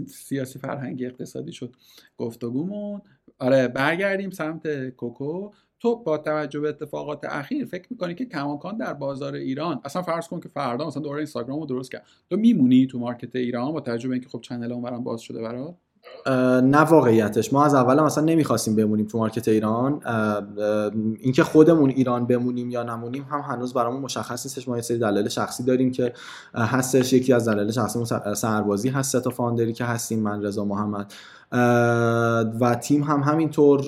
سیاسی فرهنگی اقتصادی شد. گفتگومون. آره برگردیم سمت کوکو. تو با توجه به اتفاقات اخیر فکر می‌کنی که کماکان در بازار ایران اصلا فرض کن که فردا مثلا دوره اینستاگرام رو درست کرد. تو میمونی تو مارکت ایران با توجه به اینکه خب چنل اونورم باز شده برات؟ نه واقعیتش. ما از اول مثلا نمی‌خواستیم بمونیم تو مارکت ایران. اینکه خودمون ایران بمونیم یا نمونیم هم هنوز برامون مشخص نیستش. ما یه سری دلایل شخصی داریم که هستش. یکی از دلایل شخصی سربازی هست تا فاندری که هستیم. من رضا محمد. و تیم هم همینطور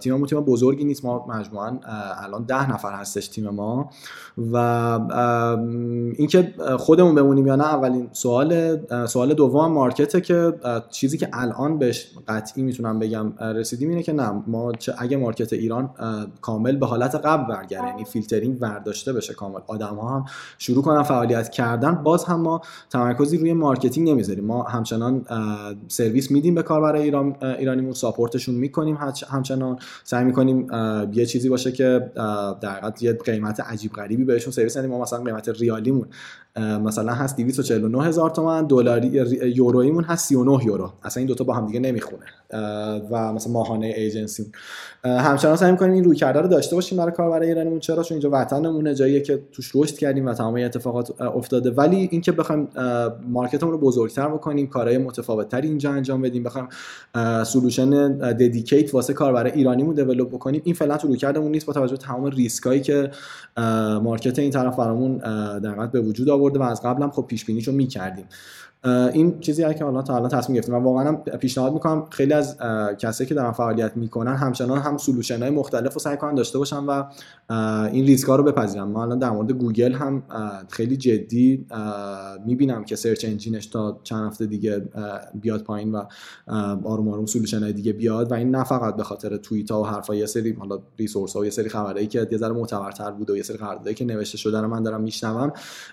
تیم تیم بزرگی نیست ما مجموعا الان ده نفر هستش تیم ما. و اینکه خودمون بمونیم یا نه اولین سوال سوال دوم market ه که چیزی که الان بهش قطعی می‌تونم بگم رسیدیم اینه که نه ما اگه market ایران کامل به حالت قبل برگرده یعنی فیلترینگ برداشته بشه کامل آدم ها هم شروع کنن فعالیت کردن باز هم ما تمرکزی روی marketing نمی‌ذاریم ما همچنان سرویس میدیم به کاربر ایران ایرانیمون support شون می‌کنیم. همچنان سعی می‌کنیم یه چیزی باشه که در یه قیمت عجیب غریبی بهشون سرویس ندیم. ما مثلا قیمت ریالیمون مثلا هست 249 هزار تومان دلاری یورویمون هست 39 یورو. اصلا این دوتا با هم دیگه نمی‌خونه. و مثلا ماهانه ایجنسی همچنان سعی می‌کنیم این روی کرده رو داشته باشیم برای کاربر ایرانیمون چرا؟ چون اینجا وطنمونه جاییه که توش رشد کردیم و تمام اتفاقات افتاده. ولی اینکه بخوایم مارکتمون رو بزرگتر بکنیم کارهای متفاوتتری اینجا انجام بدیم بخوایم سولوشن ددیکیت واسه کاربر ایرانیمون دیولپ بکنیم این فعلا تو روی کردمون نیست با توجه به تمام ریسکایی که market این طرف برامون در به وجود آورده و از قبل هم خب پیش بینیشو می‌کردیم. این چیزی که حالا تا الان تصمیم گرفتیم. و واقعا پیشنهاد می‌کنم خیلی از کسایی که دارن فعالیت می‌کنن همچنان هم solution های مختلف رو سعی کنن داشته باشن و این ریسک ها رو بپذیرن. ما الان در مورد گوگل هم خیلی جدی می‌بینم که search engine ش تا چند هفته دیگه بیاد پایین و آروم آروم solution های دیگه بیاد و این نه فقط به خاطر توییت و حرفا یه سری حالا resource ها و یه سری خبرایی که یه ذره معتبرتر بود و یه سری قراردادایی که نوشته شده رو من دارم میشنوم.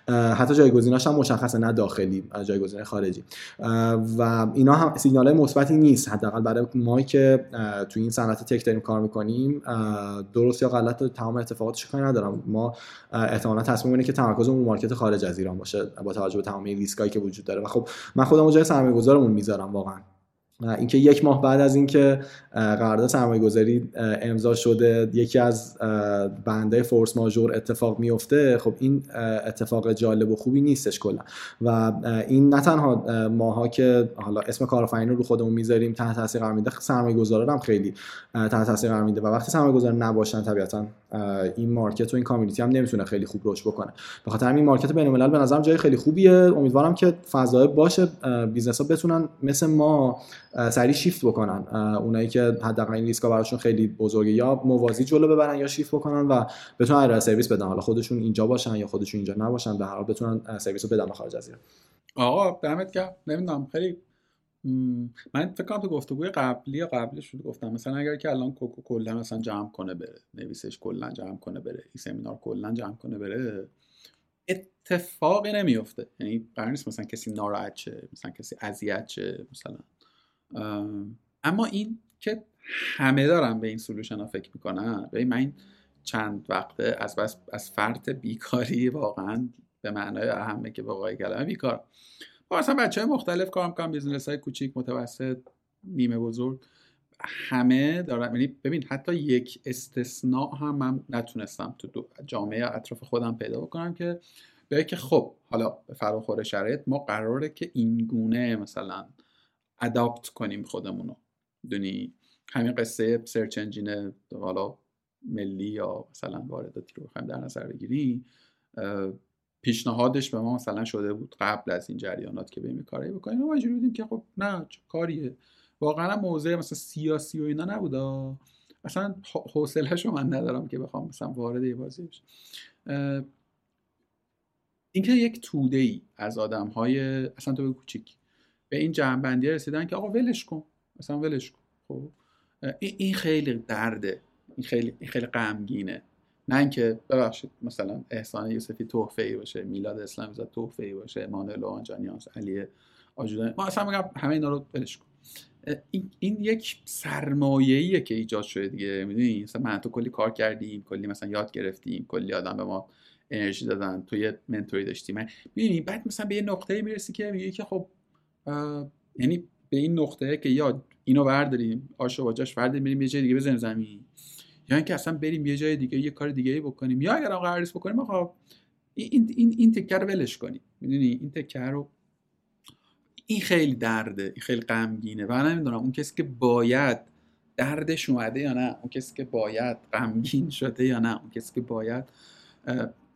حتی جایگزیناش هم مشخصه نه داخلی. جایگزین خارجی. و اینا هم سیگنال مثبتی نیست. حداقل برای ما که تو این صنعت تک داریم کار می‌کنیم درست یا غلط تمام اتفاقاتش کاری ندارم. ما احتمالا تصمیم اینه که تمرکزمون رو مارکت خارج از ایران باشه با توجه به تمام ریسکایی که وجود داره. و خب من خودم جای سرمایه‌گذارمون می‌ذارم واقعا. اینکه یک ماه بعد از اینکه قرارداد سرمایه گذاری امضا شده یکی از بند فورس ماژور اتفاق میفته خب این اتفاق جالب و خوبی نیستش کلا. و این نه تنها ماها که حالا اسم کارآفرین رو خودمون می‌ذاریم تحت تاثیر قرار میده سرمایه هم خیلی تحت تاثیر قرار میده. و وقتی سرمایه گذار نباشن طبیعتا این market و این community هم نمی‌تونه خیلی خوب رشد بکنه. به خاطر همین market بین الملل به نظرم جای خیلی خوبیه. امیدوارم که فضای باشه business ها بتونن مثل ما سریع شیفت بکنن. اونایی که حداقل این ریسکا براشون خیلی بزرگه یا موازی جلو ببرن یا شیفت بکنن و بتونن ارائه سرویس بدن. حالا خودشون اینجا باشن یا خودشون اینجا نباشن به هر حال بتونن سرویس رو بدن خارج از ایران. آقا دمت گرم. نمی‌دونم خیلی من فکر کنم تو گفتگوی قبلی یا قبلش رو گفتم مثلا اگر که الان کوکو کلا مثلا جمع کنه بره نویسش کلا جمع کنه بره این سمینار کلا جمع کنه بره اتفاقی نمیفته یعنی قرار نیست مثلا کسی ناراحت شه مثلا کسی اذیت شه مثلا. اما این که همه دارن به این solution ها فکر می‌کنن به من چند وقته از بس از فرط بیکاری واقعا به معنای اعم واقعی کلمه بیکار. با اصلا بچه های مختلف کار می‌کنم business های کوچیک متوسط نیمه بزرگ همه دارن یعنی ببین حتی یک استثناء هم من نتونستم تو جامعه اطراف خودم پیدا بکنم که به که خب حالا به فراخور شرایط ما قراره که این گونه مثلا اداپت کنیم خودمونو. دونی؟ همین قصه سرچ انجین حالا ملی یا مثلا وارداتی رو بخوایم در نظر بگیریم پیشنهادش به ما مثلا شده بود قبل از این جریانات که بریم کاری بکنیم. ما مجبور بودیم که خب نه کاریه. واقعا موضوع مثلا سیاسی و اینا نبود اصلا حوصلهشو من ندارم که بخوام مثلا وارد یه بازی بشم. اینکه یک توده ای از آدم های اصلا تو کوچیک. به این جمعبندی رسیدن که آقا ولش کن. مثلا ولش کن. خب؟ این خیلی درده. این خیلی این خیلی غمگینه. نه اینکه ببخشید مثلا احسان یوسفی تحفه ای باشه میلاد اسلامی زاد تحفه ای باشه امانوئل آنجانیانس علی آجودان ما اصلا میگم همه اینا رو ولش کن. این, این یک سرمایه‌ایه که ایجاد شده دیگه. می‌دونی؟ مثلا من تو کلی کار کردیم کلی مثلا یاد گرفتیم کلی آدم به ما انرژی دادن تو یه منتوری داشتیم. می‌دونی؟ بعد مثلا به یه نقطه می‌رسی که میگه که خب یعنی به این نقطه که یا اینو برداریم آشو باجاش برداریم بریم یه جای دیگه بزنیم زمین. یا اینکه اصلا بریم یه جای دیگه یه کار دیگه بکنیم. یا اگر قرار بکنیم آقا این این این تکر رو ولش کنیم. می‌دونی؟ این تکر رو این خیلی درده این خیلی غمگینه. و نمی‌دونم اون کسی که باید دردش اومده یا نه اون کسی که باید غمگین شده یا نه اون کسی که باید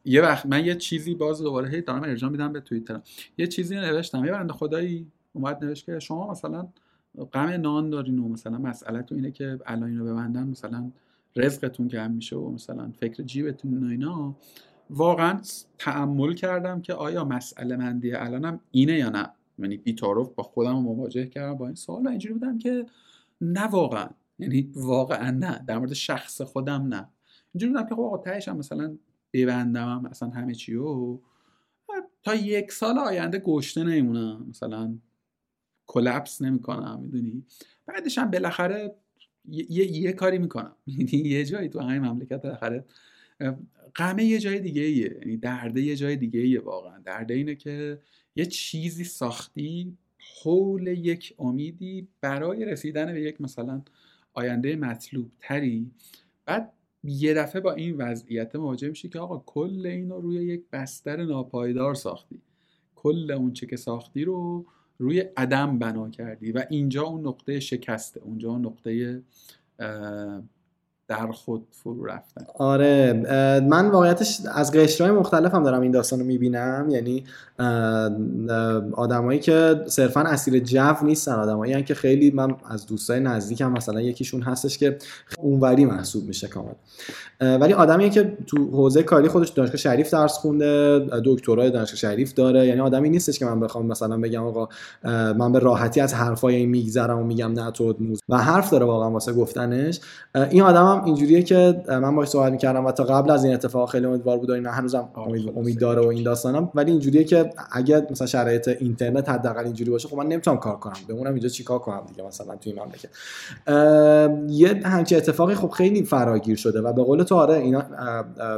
یه وقت من یه چیزی باز دوباره هی دارم ارجاع میدم به توییتر یه چیزی نوشتم. یه بنده خدایی اومد نوشت که شما مثلا غم نان دارین و مثلا مسئله تو اینه که الان اینو ببندن مثلا رزقتون کم میشه و مثلا فکر جیبتون و اینا. واقعا تعمل کردم که آیا مسئله مندی الانم اینه یا نه. یعنی بیتاروف با خودم مواجه کردم با این سوال و اینجوری بودم که نه واقعا. یعنی واقعا نه. در مورد شخص خودم نه. اینجوری بودم که خب آقا تهش هم مثلا ببندم هم مثلا همه چی و تا یک سال آینده گشته نمیمونم. مثلا کلپس نمی‌کنم می‌دونی؟ بعدش هم بالاخره یه،, یه،, کاری می‌کنم. یعنی یه جایی تو همین مملکت بالاخره غمه یه جای دیگه ایه. یعنی درده یه جای دیگه ایه واقعا. درده اینه که یه چیزی ساختی حول یک امیدی برای رسیدن به یک مثلا آینده مطلوب تری بعد یه دفعه با این وضعیت مواجه میشه که آقا کل اینو روی یک بستر ناپایدار ساختی. کل اون چه که ساختی رو روی عدم بنا کردی و اینجا اون نقطه شکسته اونجا اون نقطه در خود فرو رفتن. آره من واقعیتش از قشرهای مختلف هم دارم این داستان رو می‌بینم. یعنی آدمایی که صرفا اسیر جو نیستن آدمایی که خیلی من از دوستای نزدیکم مثلا یکیشون هستش که اونوری محسوب میشه کامل. ولی آدمی که تو حوزه کاری خودش دانشگاه شریف درس خونده دکترای دانشگاه شریف داره. یعنی آدمی نیستش که من بخوام مثلا بگم آقا من به راحتی از حرفای میگذرم و میگم نه تو و حرف داره واقعا واسه گفتنش. این اینجوریه که من باهاش صحبت می‌کردم و تا قبل از این اتفاق خیلی امیدوار بود و این هنوزم امید, امید داره و این داستانم. ولی اینجوریه که اگر مثلا شرایط اینترنت حداقل اینجوری باشه خب من نمی‌تونم کار کنم. بمونم اینجا چیکار کنم دیگه مثلا توی این مملکت. یه همچین اتفاقی خب خیلی فراگیر شده و به قول تو آره اینا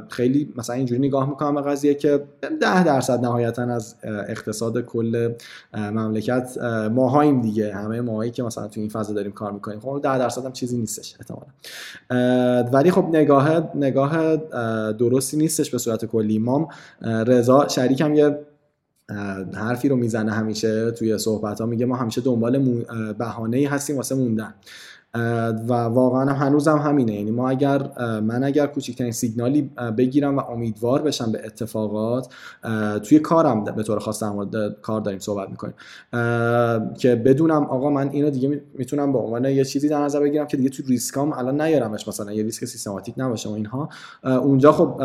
خیلی مثلا اینجوری نگاه می‌کنم به قضیه که 10 درصد نهایتا از اقتصاد کل مملکت ماهاییم دیگه. همه ماهایی که مثلا توی این فضا داریم کار می‌کنیم. خب 10 درصد هم چیزی نیستش احتمالاً. ولی خب نگاه نگاه درستی نیستش به صورت کلی. مام رضا شریکم یه حرفی رو می‌زنه همیشه توی صحبت ها میگه ما همیشه دنبال بهانه هستیم واسه موندن. و واقعا هم هنوزم همینه. یعنی ما اگر من اگر کوچکترین سیگنالی بگیرم و امیدوار بشم به اتفاقات توی کارم به طور خاص در مورد کار داریم صحبت می‌کنیم. که بدونم آقا من اینو دیگه می‌تونم به عنوان یه چیزی در نظر بگیرم که دیگه توی ریسکام الان نیارمش. مثلا یه ریسک سیستماتیک نباشه و اینها. اونجا خب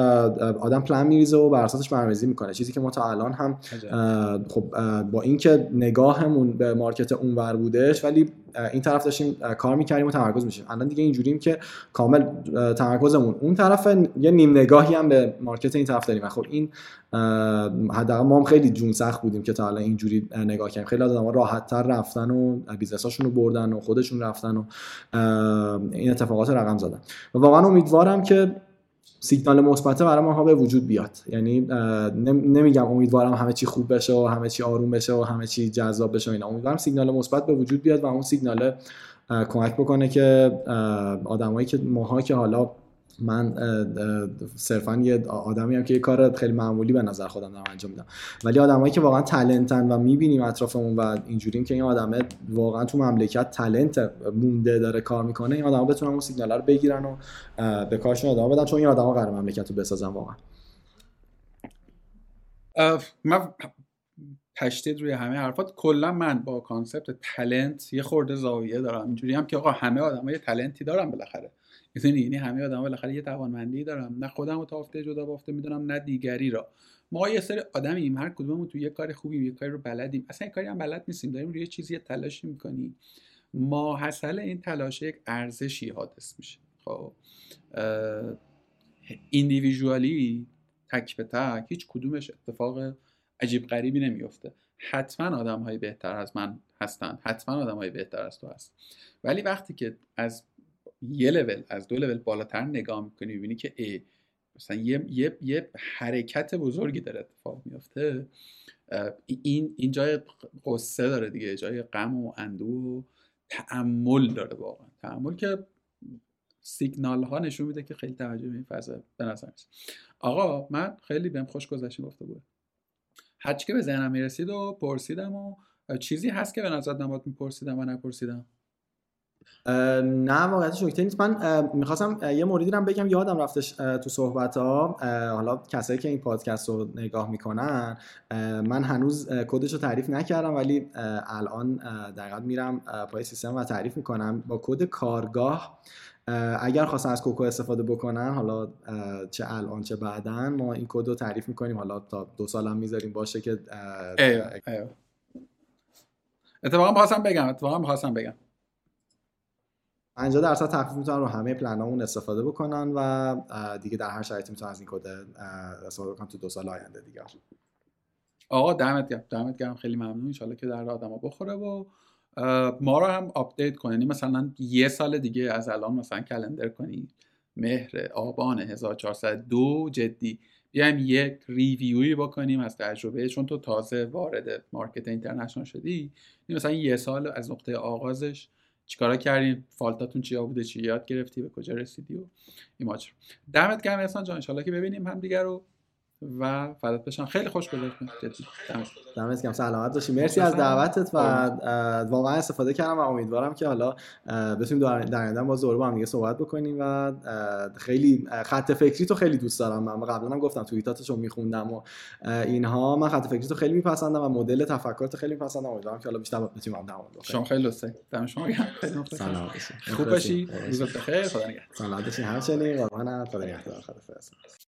آدم پلان میریزه و بر اساسش برنامه‌ریزی می‌کنه. چیزی که ما تا الان هم خب با اینکه نگاهمون به market اونور بودش ولی این طرف داشتیم کار می‌کردیم و تمرکز میشیم. الان دیگه اینجوریم که کامل تمرکزمون. اون طرف یه نیم نگاهی هم به market این طرف داریم. و خب این حداقل ما هم خیلی جون سخت بودیم که تا الان اینجوری نگاه کردیم. خیلی آدم‌ها راحت‌تر رفتن و business اشون رو بردن و خودشون رفتن و این اتفاقات رقم زدن. و واقعا امیدوارم که سیگنال مثبت برای ماها به وجود بیاد. یعنی نمیگم امیدوارم همه چی خوب بشه و همه چی آروم بشه و همه چی جذاب بشه اینا. امیدوارم سیگنال مثبت به وجود بیاد و اون سیگنال کمک بکنه که آدمایی که ماها که حالا من صرفا یه آدمی هم که یه کار خیلی معمولی به نظر خودم دارم انجام میدم. ولی آدمایی که واقعا تلنتن و می‌بینیم اطرافمون و اینجوریم که این آدمه واقعا تو مملکت تلنت مونده داره کار می‌کنه این آدما بتونن اون سیگنال رو بگیرن و به کارشون ادامه بدن چون این آدما قراره مملکت رو بسازن واقعا. من تشدید روی همه حرفات. کلا من با concept talent یه خورده زاویه دارم. اینجوری هم که آقا همه آدمای talent ی دارن بالاخره. می‌دونی؟ یعنی همه آدم بالاخره یه توانمندی دارم نه خودم رو تافته جدا بافته می‌دونم نه دیگری را. ما یه سری آدمیم. هر کدوممون تو یه کار خوبیم یه کاری رو بلدیم. اصلا یه کاری هم بلد نیستیم. داریم روی چیزی تلاشی می‌کنیم. ما حاصل این تلاش یک ارزشی حادث میشه. خب. ایندیویژوالی تک به تک هیچ کدومش اتفاق عجیب غریبی نمیفته حتما آدم های بهتر از من هستن. حتما آدم های بهتر از تو هست. ولی وقتی که از یه لول از دو لول بالاتر نگاه می‌کنی می‌بینی که ای مثلا یه, یه،, یه حرکت بزرگی داره اتفاق میافته. این این جای قصه داره دیگه. جای غم و اندوه و تعمل داره واقعا. تعمل که سیگنال ها نشون میده که خیلی توجه به این فضا به نظر آقا من خیلی بهم خوش گذشته گفته بود. هرچی که به ذهنم می‌رسید و پرسیدم و چیزی هست که به نظر نباید میپرسیدم و نپرسیدم؟ نه واقعیتش نکته نیست. من می‌خواستم یه موردی رو بگم. یادم رفتش تو صحبت ها حالا کسایی که این پادکست رو نگاه می‌کنن من هنوز کدش رو تعریف نکردم ولی الان دقیقا میرم پای سیستم و تعریف می‌کنم. با کد کارگاه اگر خواستن از کوکو استفاده بکنن حالا چه الان چه بعدا ما این کد رو تعریف می‌کنیم. حالا تا دو سال هم می‌ذاریم باشه که اتفاقا می‌خواستم بگم اتفاقا می‌خواستم بگم. 50 درصد تخفیف می‌تونن رو همه پلنامون استفاده بکنن و دیگه در هر شرایطی می‌تونن از این کد استفاده بکنن تو دو سال آینده دیگه. آقا دمت گرم. دمت گرم. خیلی ممنون. ان که در آدما بخوره و ما رو هم آپدیت کنی یعنی مثلا یه سال دیگه از الان مثلا calendar کنی. مهر آبان 1402 جدی. بیایم یک review ی بکنیم از تجربه. چون تو تازه وارد market international شدی. یعنی مثلا یه سال از نقطه آغازش. چیکارا کردیم؟ fault اتون چیا بوده؟ چی یاد گرفتی؟ به کجا رسیدی؟ و این ماجرا دمت گرم احسان جان. ان که ببینیم هم دیگه رو. و فدات بشم خیلی خوش گذشت. دمت گرم. سلامت باشی. مرسی از دعوتت و واقعا استفاده کردم و امیدوارم که حالا بتونیم در آینده باز دوباره با هم دیگه صحبت بکنیم و خیلی خط فکری تو خیلی دوست دارم من. قبلا هم گفتم توییتاتشو میخوندم و اینها. من خط فکری تو خیلی میپسندم و مدل تفکرت خیلی میپسندم. امیدوارم که حالا بیشتر بتونیم هم در شما خیلی لطفه. دم شما گرم. سلام. خوب باشی. روزت بخیر. خدا نگهدار. سلامت باشی. همچنین. قربانت. خدا نگهدار.